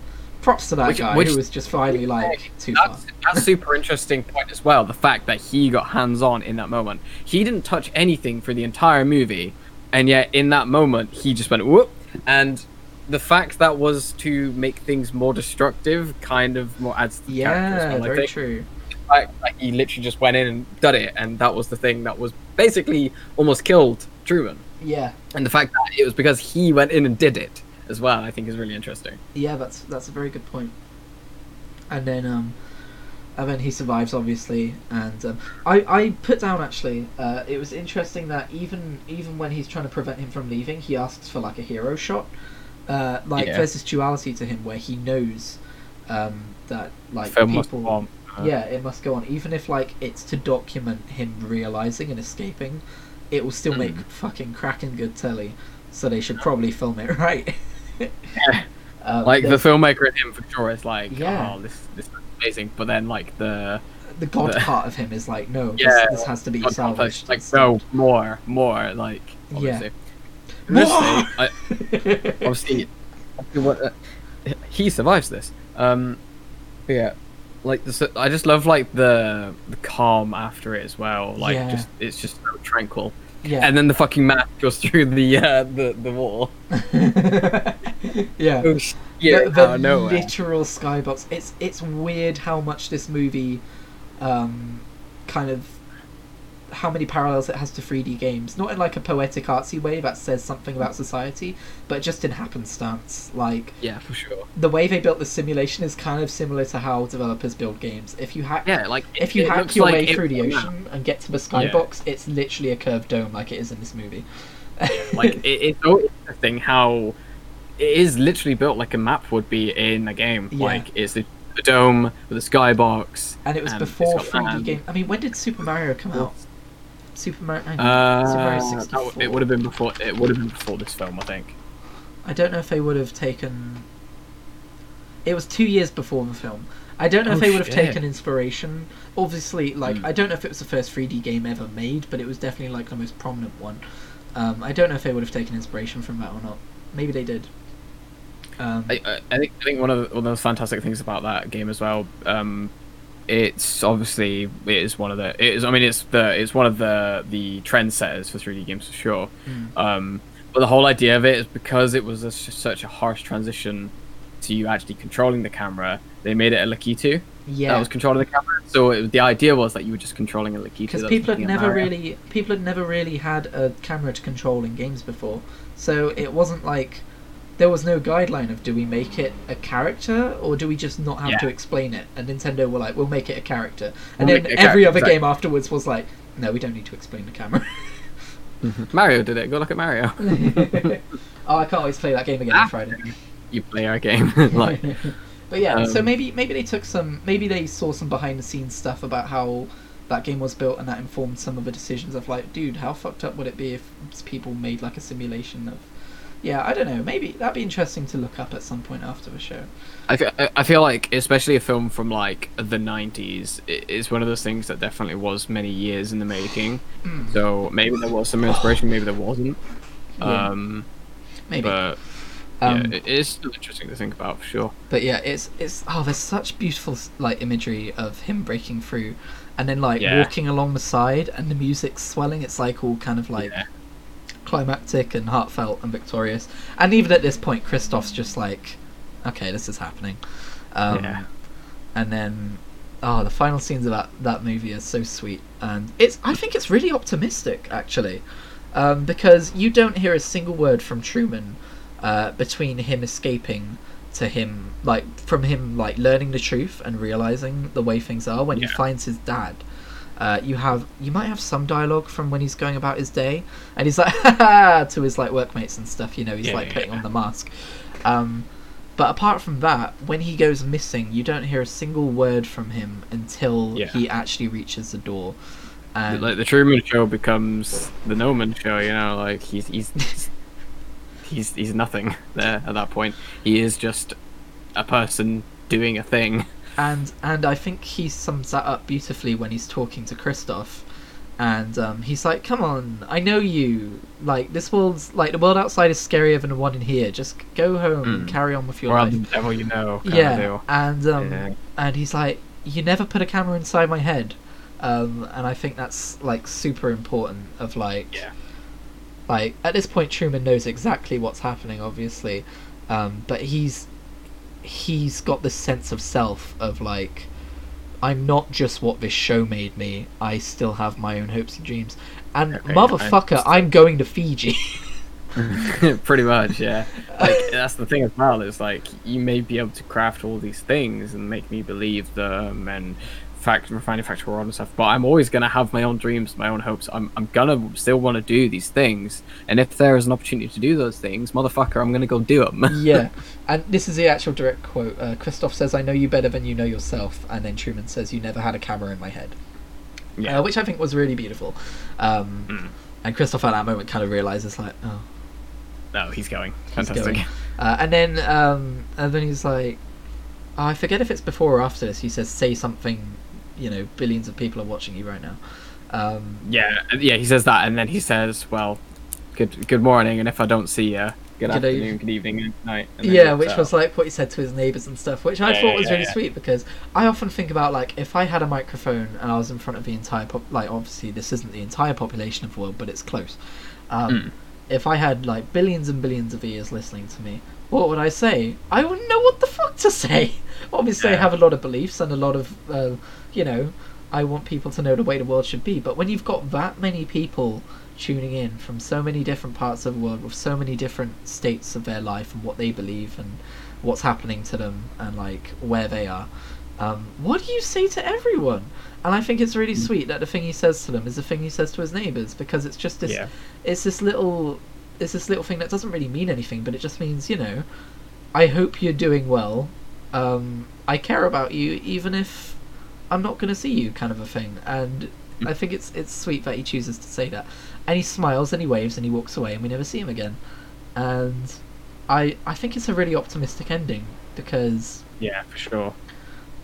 props to that Which- guy which- who was just finally like too far. That's, that's a super interesting point as well. The fact that he got hands on in that moment. He didn't touch anything for the entire movie, and yet in that moment he just went whoop. And the fact that was to make things more destructive kind of more adds to the Yeah, well. Very true. The fact that he literally just went in and did it, and that was the thing that was basically almost killed Truman. Yeah, And the fact that it was because he went in and did it as well, I think is really interesting. yeah, that's that's a very good point. And then um, and then he survives obviously, and um, I I put down actually. Uh, it was interesting that even even when he's trying to prevent him from leaving, he asks for like a hero shot. Uh, like Yeah. there's this duality to him where he knows um, that like people. Uh, Yeah, it must go on. Even if like it's to document him realizing and escaping, it will still make Mm. fucking cracking good telly. So they should probably film it right. Yeah. Uh, like the filmmaker in him for sure is like, Yeah. oh, this this is amazing. But then like the the god the- part of him is like, no, Yeah, this, this has to be God salvaged. like no more, more like Yeah. obviously. Honestly, I, obviously, what, uh, he survives this. Um, yeah, like the, I just love like the the calm after it as well. Like Yeah. just it's just so tranquil. Yeah. And then the fucking map goes through the uh, the the wall. yeah. Oh the, the out of nowhere. literal skybox. It's it's weird how much this movie, um, kind of, how many parallels it has to 3D games. Not in like a poetic artsy way that says something about society, but just in happenstance. Like Yeah, for sure. the way they built the simulation is kind of similar to how developers build games. If you hack. Yeah, like If you hack your like way it- through the yeah. ocean and get to the skybox, it's literally a curved dome like it is in this movie. like it, it's so interesting how it is literally built like a map would be in a game. Yeah. Like it's the, dome with the skybox. and it was before 3D land. game. I mean, when did Super Mario come out? Super Mario. Uh, Super Mario 64. w- it would have been before. It would have been before this film, I think. I don't know if they would have taken. It was two years before the film. I don't know if Oh, they would have shit. taken inspiration. Obviously, like Hmm. I don't know if it was the first 3D game ever made, but it was definitely like the most prominent one. Um, I don't know if they would have taken inspiration from that or not. Maybe they did. Um, I, I, I think I think one of the, one of the fantastic things about that game as well. Um, it's obviously it is one of the it is I mean it's the it's one of the the trendsetters for 3D games for sure. mm, Um, but the whole idea of it is because it was a, such a harsh transition to you actually controlling the camera. They made it a Lakitu yeah, that was controlling the camera. So it, the idea was that you were just controlling a Lakitu. because people had never really people had never really had a camera to control in games before, so it wasn't like there was no guideline of do we make it a character or do we just not have Yeah. to explain it? And Nintendo were like, we'll make it a character, and We'll then make it a every character, other exactly. game afterwards was like, no, we don't need to explain the camera. Mario did it. Go look at Mario. oh, I can't always play that game again Ah. on Friday. You play our game. like but yeah, so Um, maybe maybe they took some maybe they saw some behind the scenes stuff about how that game was built and that informed some of the decisions of like, dude, how fucked up would it be if people made like a simulation of yeah, I don't know. Maybe that'd be interesting to look up at some point after the show. I feel, I- feel like, especially a film from like the '90s, it is one of those things that definitely was many years in the making. Mm, So maybe there was some inspiration, maybe there wasn't. yeah, Um, maybe. but Um, yeah, it is still interesting to think about for sure. But yeah, it's it's oh, there's such beautiful like imagery of him breaking through, and then like Yeah. walking along the side, and the music's swelling. It's like all kind of like. Climactic and heartfelt and victorious. And even at this point, Christof's just like, okay, this is happening. Um, Yeah. And then, oh, the final scenes of that that movie are so sweet, and it's I think it's really optimistic actually, um, because you don't hear a single word from Truman uh, between him escaping to him like from him like learning the truth and realizing the way things are when he finds his dad uh, you have you might have some dialogue from when he's going about his day and he's like "Ha, ha," to his like workmates and stuff you know he's Yeah, like yeah, putting yeah. on the mask um, but apart from that when he goes missing you don't hear a single word from him until Yeah. he actually reaches the door and like the Truman Show becomes the Noman Show. You know, like he's he's he's he's, he's nothing there at that point. He is just a person doing a thing. And and I think he sums that up beautifully when he's talking to Christof, and um, he's like, "Come on, I know you. Like this world's like the world outside is scarier than the one in here. Just go home and Mm. carry on with your Or life." The devil you know. Yeah, and um, Yeah. and he's like, "You never put a camera inside my head," um, and I think that's like super important. Of like, Yeah. like at this point, Truman knows exactly what's happening, obviously, um, but he's he's got this sense of self of like, I'm not just what this show made me. I still have my own hopes and dreams. And Okay, motherfucker, I'm going to Fiji. Pretty much, yeah. Like that's the thing as well. Is like you may be able to craft all these things and make me believe them and fact manufacture all and stuff. But I'm always gonna have my own dreams, my own hopes. I'm I'm gonna still want to do these things. And if there is an opportunity to do those things, motherfucker, I'm gonna go do them. yeah, and this is the actual direct quote. Uh, Christof says, "I know you better than you know yourself," and then Truman says, "You never had a camera in my head," yeah. uh, which I think was really beautiful. Um, Mm. And Christof at that moment kind of realizes, like, oh, No, he's going. he's going. Uh, and then, um, and then he's like, oh, I forget if it's before or after this. He says, "Say something," you know, billions of people are watching you right now. Um, Yeah, yeah. He says that, and then he says, "Well, good good morning, and if I don't see you, good, Good afternoon, eve- good evening, good night. and Yeah, which out. was like what he said to his neighbours and stuff, which I Yeah, thought yeah, was yeah, really sweet because I often think about like if I had a microphone and I was in front of the entire pop, like obviously this isn't the entire population of the world, but it's close. Um, Mm. If I had like billions and billions of ears listening to me, what would I say? I wouldn't know what the fuck to say. Obviously, I have a lot of beliefs and a lot of, uh, you know, I want people to know the way the world should be. But when you've got that many people tuning in from so many different parts of the world with so many different states of their life and what they believe and what's happening to them and like where they are, um, what do you say to everyone? And I think it's really Mm. sweet that the thing he says to them is the thing he says to his neighbours because it's just this yeah, it's this little it's this little thing that doesn't really mean anything but it just means you know i hope you're doing well um i care about you even if i'm not going to see you kind of a thing and i think it's it's sweet that he chooses to say that and he smiles and he waves and he walks away and we never see him again and i i think it's a really optimistic ending because yeah, for sure.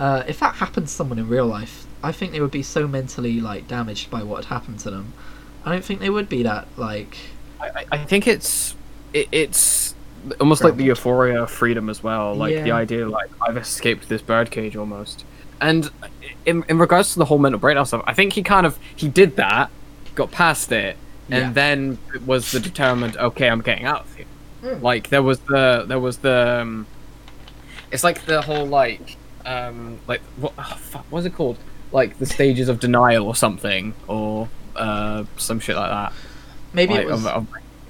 uh, if that happened to someone in real life, I think they would be so mentally like damaged by what had happened to them. I don't think they would be that like. I, I- I think it's it, it's almost like the euphoria of freedom as well. Like the idea, like I've escaped this birdcage almost. And in in regards to the whole mental breakdown stuff, I think he kind of he did that, got past it, and Yeah. then it was the determined. Okay, I'm getting out of here. Mm. Like there was the there was the. Um, it's like the whole like um like what oh, fuck, what's it called? Like the stages of denial or something or uh some shit like that Maybe like, it was. of,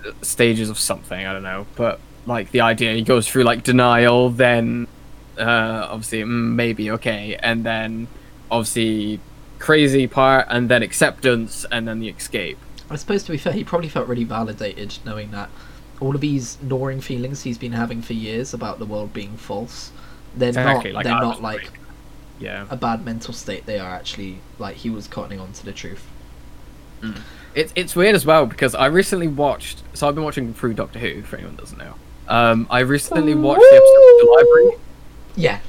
of stages of something. I don't know, but like the idea, he goes through like denial, then uh, obviously mm, maybe okay, and then obviously crazy part, and then acceptance, and then the escape. I suppose to be fair, he probably felt really validated knowing that all of these gnawing feelings he's been having for years about the world being false, they're Exactly, not. like, they're I not was like Yeah, a bad mental state. They are actually like he was cottoning on to the truth. it's it's weird as well because I recently watched. So I've been watching through Doctor Who. For anyone who doesn't know, um, I recently watched the episode of the library. Yeah,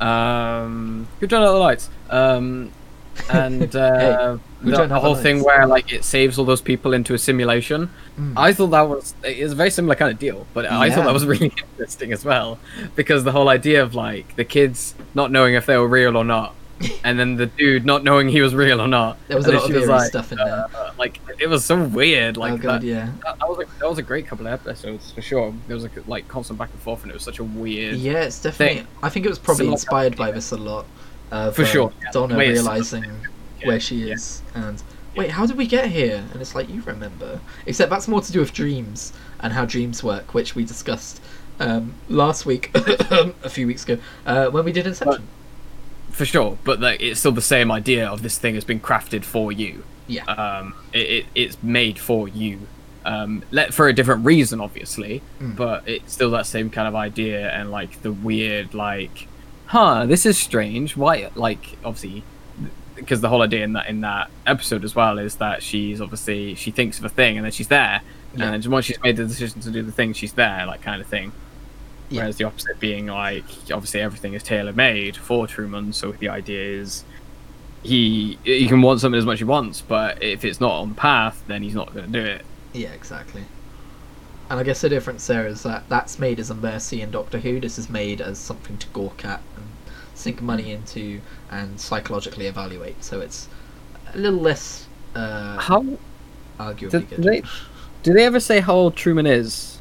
Um, who turned out the lights? Um, and uh, who the, the out the whole thing where like it saves all those people into a simulation. Mm. I thought that was it's a very similar kind of deal, but I thought that was really interesting as well because the whole idea of like the kids not knowing if they were real or not, and then the dude not knowing he was real or not. There was a lot of was like, stuff in uh, there. like it was so weird. Like oh god, that, yeah. that, that was a, that was a great couple of episodes for sure. There was like like constant back and forth, and it was such a weird. Yeah, it's definitely. thing. I think it was probably inspired by this a lot. Of, For uh, sure, yeah. Donna it's- realizing Yeah, where she yeah. is and wait, how did we get here? And it's like you remember. Except that's more to do with dreams and how dreams work, which we discussed um, last week, a few weeks ago, uh, when we did Inception. For sure but like it's still the same idea of this thing has been crafted for you. Yeah, um it, it it's made for you. Um let for a different reason obviously Mm. but it's still that same kind of idea and like the weird like huh this is strange. Why like obviously because the whole idea in that in that episode as well is that she's obviously she thinks of a thing and then she's there. Yeah. and once she's made the decision to do the thing she's there like kind of thing Yeah. Whereas the opposite being like obviously everything is tailor made for Truman, so the idea is he he can want something as much as he wants, but if it's not on the path, then he's not going to do it. yeah, exactly. And I guess the difference there is that that's made as a mercy in Doctor Who. This is made as something to gawk at and sink money into and psychologically evaluate. So it's a little less uh, How arguably do good. they do they ever say how old Truman is?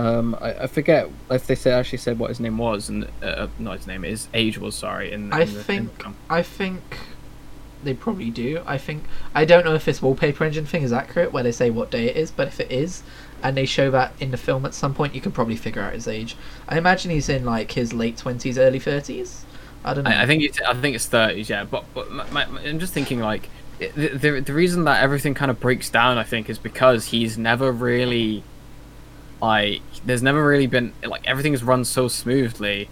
Um, I, I forget if they say actually said what his name was and uh, not his name, his age was. Sorry, in, I in the, in think- the- I think they probably do. I think I don't know if this wallpaper engine thing is accurate where they say what day it is, but if it is, and they show that in the film at some point, you can probably figure out his age. I imagine he's in like his late twenties, early thirties. I don't know. I, I think it's I think it's thirties, yeah. But but my, my, I'm just thinking like the, the the reason that everything kind of breaks down, I think, is because he's never really like there's never really been like everything's run so smoothly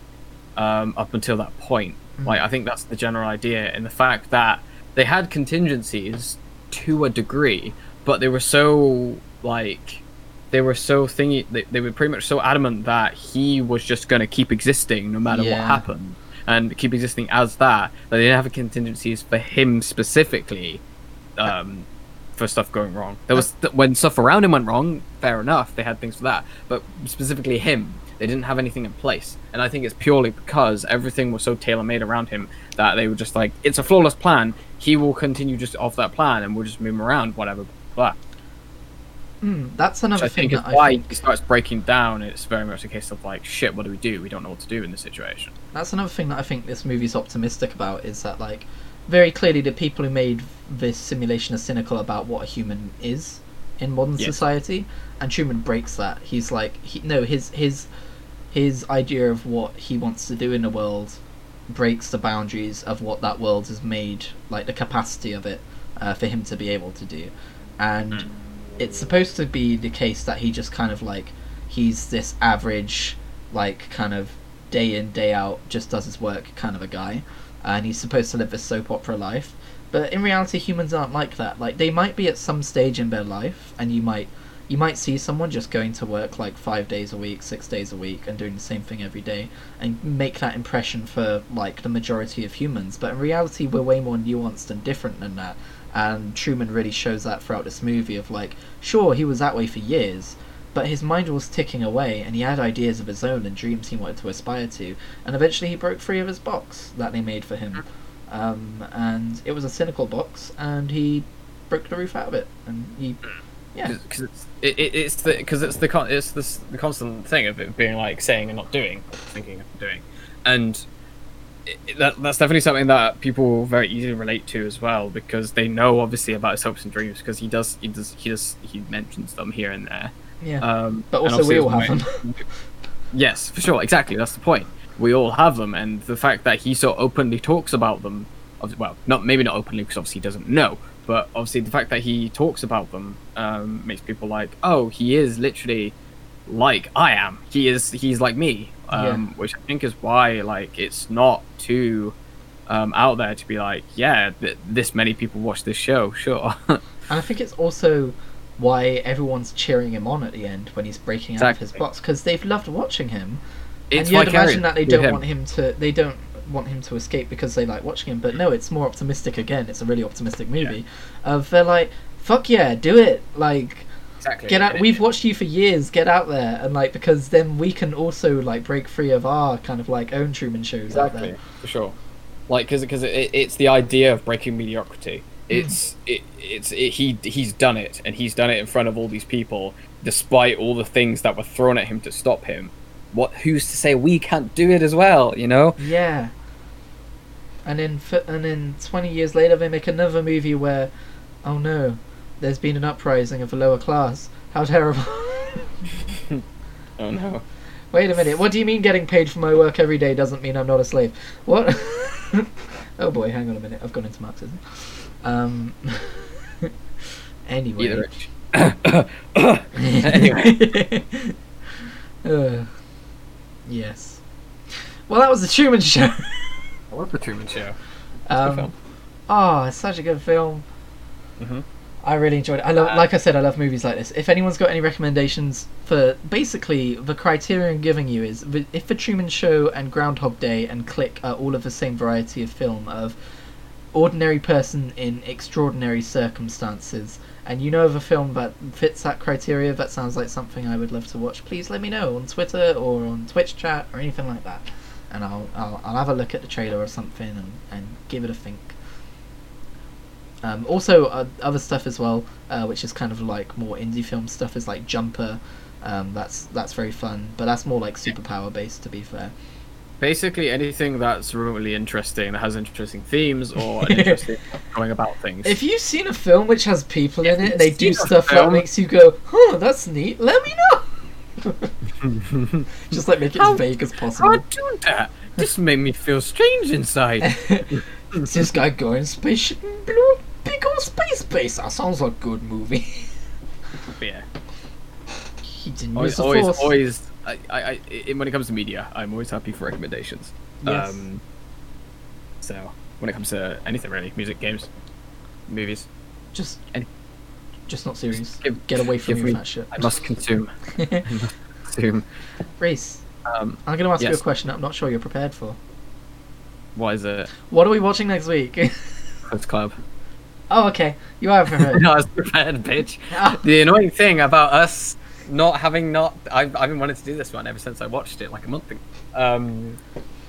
um, up until that point. Mhm. Like I think that's the general idea, and the fact that they had contingencies to a degree, but they were so like they were so thingy. They, they were pretty much so adamant that he was just going to keep existing no matter what happened and keep existing as that. That they didn't have contingencies for him specifically um, for stuff going wrong. There was th- when stuff around him went wrong. Fair enough, they had things for that, but specifically him, they didn't have anything in place. And I think it's purely because everything was so tailor made around him that they were just like, it's a flawless plan. He will continue just off that plan, and we'll just move him around, whatever. Blah. Mm, that's Which another I thing think is I why think he starts breaking down. It's very much a case of like, shit, what do we do? We don't know what to do in this situation. that's another thing that I think this movie's optimistic about is that like very clearly the people who made this simulation are cynical about what a human is in modern Yes. society, and Truman breaks that. He's like, he, no, his his his idea of what he wants to do in the world breaks the boundaries of what that world has made, like the capacity of it uh, for him to be able to do, and Mm. it's supposed to be the case that he just kind of like he's this average like kind of day in day out just does his work kind of a guy and he's supposed to live this soap opera life. But in reality humans aren't like that. Like they might be at some stage in their life and you might you might see someone just going to work like five days a week six days a week and doing the same thing every day and make that impression for like the majority of humans. But in reality we're way more nuanced and different than that. And Truman really shows that throughout this movie of like sure he was that way for years but his mind was ticking away and he had ideas of his own and dreams he wanted to aspire to and eventually he broke free of his box that they made for him. Um, and it was a cynical box and he broke the roof out of it and he yeah. Because it's it, it, it's the because it's the it's this the constant thing of it being like saying and not doing, thinking and doing, and that that's definitely something that people very easily relate to as well because they know obviously about his hopes and dreams because he does he does he does he mentions them here and there. Yeah Um, But also we all have them. yes, for sure, exactly. That's the point. We all have them, and the fact that he so openly talks about them, well, not maybe not openly because obviously he doesn't know, but obviously the fact that he talks about them um, makes people like, oh, he is literally like I am. He is. He's like me, um, which I think is why like it's not too um, out there to be like, yeah, th- this many people watch this show, sure. and I think it's also why everyone's cheering him on at the end when he's breaking out of his box because they've loved watching him. It's and you'd imagine that they don't him. want him to they don't want him to escape because they like watching him but no it's more optimistic again. It's a really optimistic movie. Of they're like fuck yeah do it. Like Exactly. get out And we've watched you for years get out there. And like because then we can also like break free of our kind of like own truman shows out there. For sure. Like because because it, it's the idea of breaking mediocrity. It's it, it's it, he he's done it and he's done it in front of all these people despite all the things that were thrown at him to stop him what who's to say we can't do it as well you know yeah and then and then 20 years later they make another movie where oh no there's been an uprising of the lower class how terrible oh no Wait a minute. What do you mean getting paid for my work every day doesn't mean I'm not a slave? What? oh boy, hang on a minute. I've gone into Marxism. Um. anyway. Anyway. Uh, yes. Well, that was the Truman Show. I love the Truman Show Um, film. Oh, it's such a good film. Mhm. I really enjoyed it. I love, Uh, like I said, I love movies like this. If anyone's got any recommendations for, basically, the criteria I'm giving you is if the Truman Show and Groundhog Day and Click are all of the same variety of film of ordinary person in extraordinary circumstances, and you know of a film that fits that criteria, that sounds like something I would love to watch. Please let me know on Twitter or on Twitch chat or anything like that, and I'll I'll, I'll have a look at the trailer or something and, and give it a think. Um, also, uh, other stuff as well, uh, which is kind of like more indie film stuff, is like Jumper. Um, that's that's very fun, but that's more like superpower based, to be fair. Basically anything that's remotely interesting that has interesting themes or an interesting going about things If you've seen a film which has people in it, and they do you've seen a stuff that makes you go, "Huh, that's neat," let me know. Just like make it How- as vague as How possible. do that? This made me feel strange inside. it's this guy going spaceship and blew a big old space base. That sounds like a good movie. Yeah, he didn't always, use the always, force. always. I, I, I, when it comes to media, I'm always happy for recommendations. Yes. Um, so when it comes to anything really, music, games, movies, Just, Any- just not serious. give- Get away from me that shit. I must consume. I must consume. Reese, Um, I'm going to ask you a question I'm not sure you're prepared for. what is it? What are we watching next week? Close Club. Oh, okay. You are prepared. No, I was prepared, bitch. Ah. The annoying thing about us not having not I've, I've been wanting to do this one ever since I watched it like a month ago, um,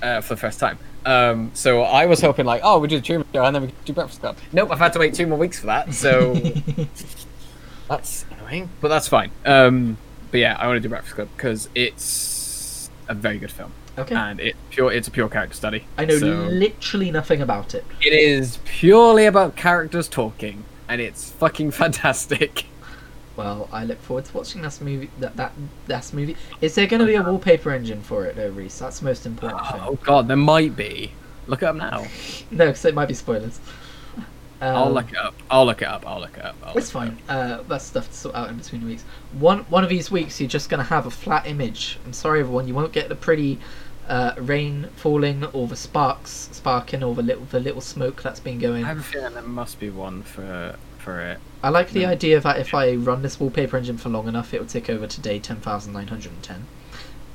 uh, for the first time. Um, so I was hoping like, oh, we do the Truman Show and then we do Breakfast Club. Nope, I've had to wait two more weeks for that. So that's annoying, but that's fine. Um, but yeah, I want to do Breakfast Club because it's a very good film okay. and it pure it's a pure character study. I know so literally nothing about it. it is purely about characters talking, and it's fucking fantastic. Well, I look forward to watching this movie. That that this movie. Is there going to be a wallpaper engine for it, though, Reese? That's the most important thing. Oh god, there might be. Look it up now. No, because it might be spoilers. I'll Um, look it up. I'll look it up. I'll look it up. I'll It's look it fine. Uh, that's stuff to sort out in between weeks. One one of these weeks, you're just gonna have a flat image. I'm sorry, everyone. You won't get the pretty uh, rain falling or the sparks sparking or the little the little smoke that's been going. I have a feeling there must be one for for it. I like the idea that if I run this wallpaper engine for long enough, it will tick over to day 10,910.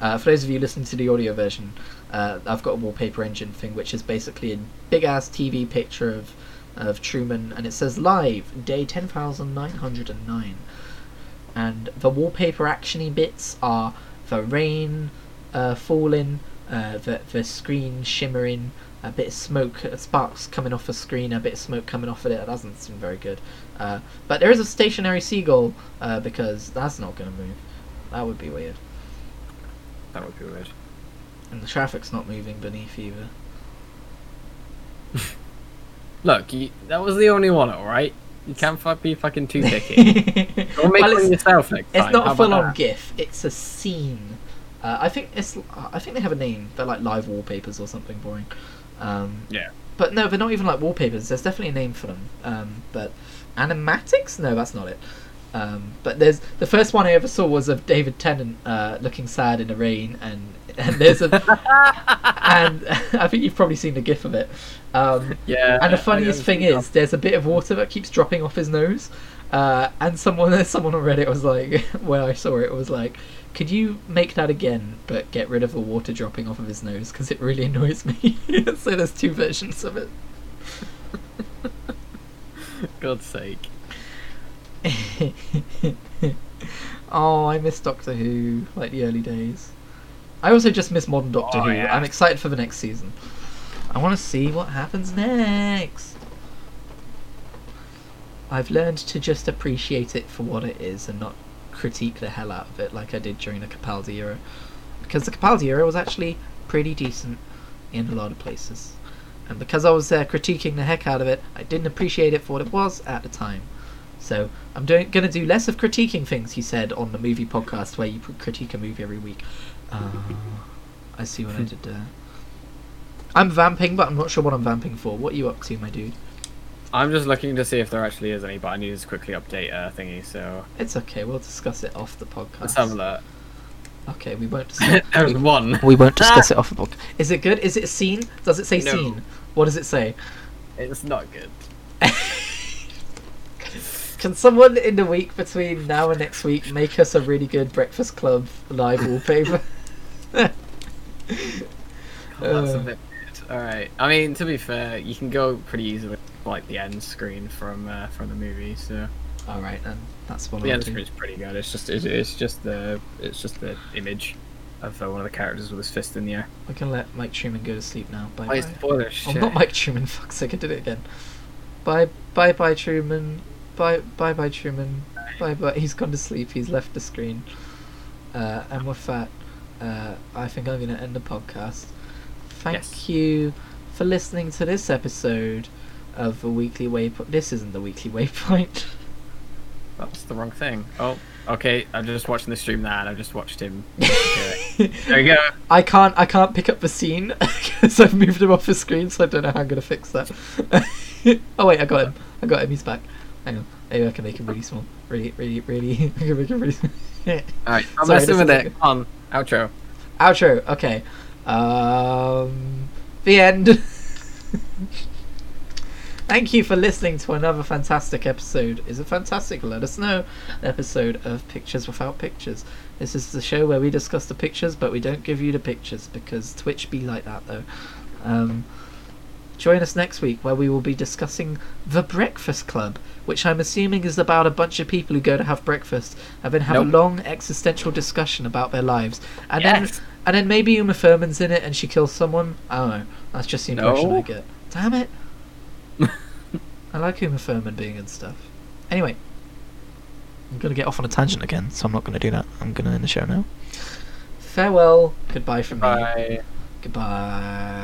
Uh, for those of you listening to the audio version, uh, I've got a wallpaper engine thing, which is basically a big ass TV picture of of Truman, and it says live day 10,909. And the wallpaper actiony bits are the rain uh, falling, uh, the the screen shimmering, a bit of smoke, uh, sparks coming off the screen, a bit of smoke coming off of it. That doesn't seem very good. Uh, but there is a stationary seagull uh, because that's not going to move. That would be weird. That would be weird. And the traffic's not moving beneath either. Look, you, that was the only one, all right. You can't be fucking too picky. Don't make Well, one it's- yourself next It's time. not How a full-on? GIF. It's a scene. Uh, I think it's. I think they have a name. They're like live wallpapers or something boring. Um, Yeah. But no, they're not even like wallpapers. There's definitely a name for them. Um, but animatics? No, that's not it. Um, but there's the first one I ever saw was of David Tennant uh, looking sad in the rain, and and there's a and I think you've probably seen the GIF of it. Um, Yeah. and the funniest thing is, there's a bit of water that keeps dropping off his nose. Uh, and someone, someone on Reddit was like, when I saw it, was like, "Could you make that again, but get rid of the water dropping off of his nose? Because it really annoys me." so there's two versions of it. God's sake. oh, I miss Doctor Who, like the early days. I also just miss modern Doctor Oh, Who. yeah. I'm excited for the next season. I want to see what happens next. I've learned to just appreciate it for what it is and not critique the hell out of it like I did during the Capaldi era. Because the Capaldi era was actually pretty decent in a lot of places. And because I was there critiquing the heck out of it, I didn't appreciate it for what it was at the time. So I'm doing going to do less of critiquing things. He said on the movie podcast where you critique a movie every week. Uh, I see what I did there. I'm vamping, but I'm not sure what I'm vamping for. What are you up to, my dude? I'm just looking to see if there actually is any, but I need to quickly update uh, thingy. So It's okay. We'll discuss it off the podcast. let's have a look. Okay, we won't. Discuss- There's one. we won't discuss it off the book. Is it good? Is it a scene? Does it say No. scene? What does it say? It's not good. Can someone in the week between now and next week make us a really good Breakfast Club live wallpaper? Oh, that's a Uh. bit weird. All right. I mean, to be fair, you can go pretty easily like the end screen from uh, from the movie. So All right, then that's what the I'll end do. screen is pretty good. It's just it's, it's just the it's just the image of uh, one of the characters with his fist in the air. We can let Mike Truman go to sleep now. Bye Why spoiler shit? not Mike Truman. Fuck's sake, I did it again. Bye bye bye Truman. Bye bye bye Truman. Bye bye. He's gone to sleep. He's left the screen. Uh, and with that, uh, I think I'm going to end the podcast. Thank Yes. you for listening to this episode of the Weekly Waypoint. This isn't the Weekly Waypoint. That's the wrong thing. Oh, okay. I'm just watching the stream now, and I've just watched him. There you go. I can't. I can't pick up the scene because I've moved him off the screen, so I don't know how I'm gonna fix that. oh wait, I got him. I got him. He's back. Hang on. Maybe I can make him really small. Really, really, really. I can make him really small. All right. I'm Sorry, messing with it. On outro. Outro. Okay. Um. The end. Thank you for listening to another fantastic episode. Is it fantastic? Let us know. Episode of Pictures Without Pictures. This is the show where we discuss the pictures, but we don't give you the pictures because Twitch be like that though. Um, Join us next week where we will be discussing The Breakfast Club, which I'm assuming is about a bunch of people who go to have breakfast and then have a long existential discussion about their lives. And then and then maybe Uma Thurman's in it and she kills someone. I don't know. That's just the impression No. I get. Damn it. I like Uma Thurman being in stuff. Anyway, I'm going to get off on a tangent again, so I'm not going to do that. I'm going to end the show now. Farewell. Goodbye from me. Bye. Goodbye.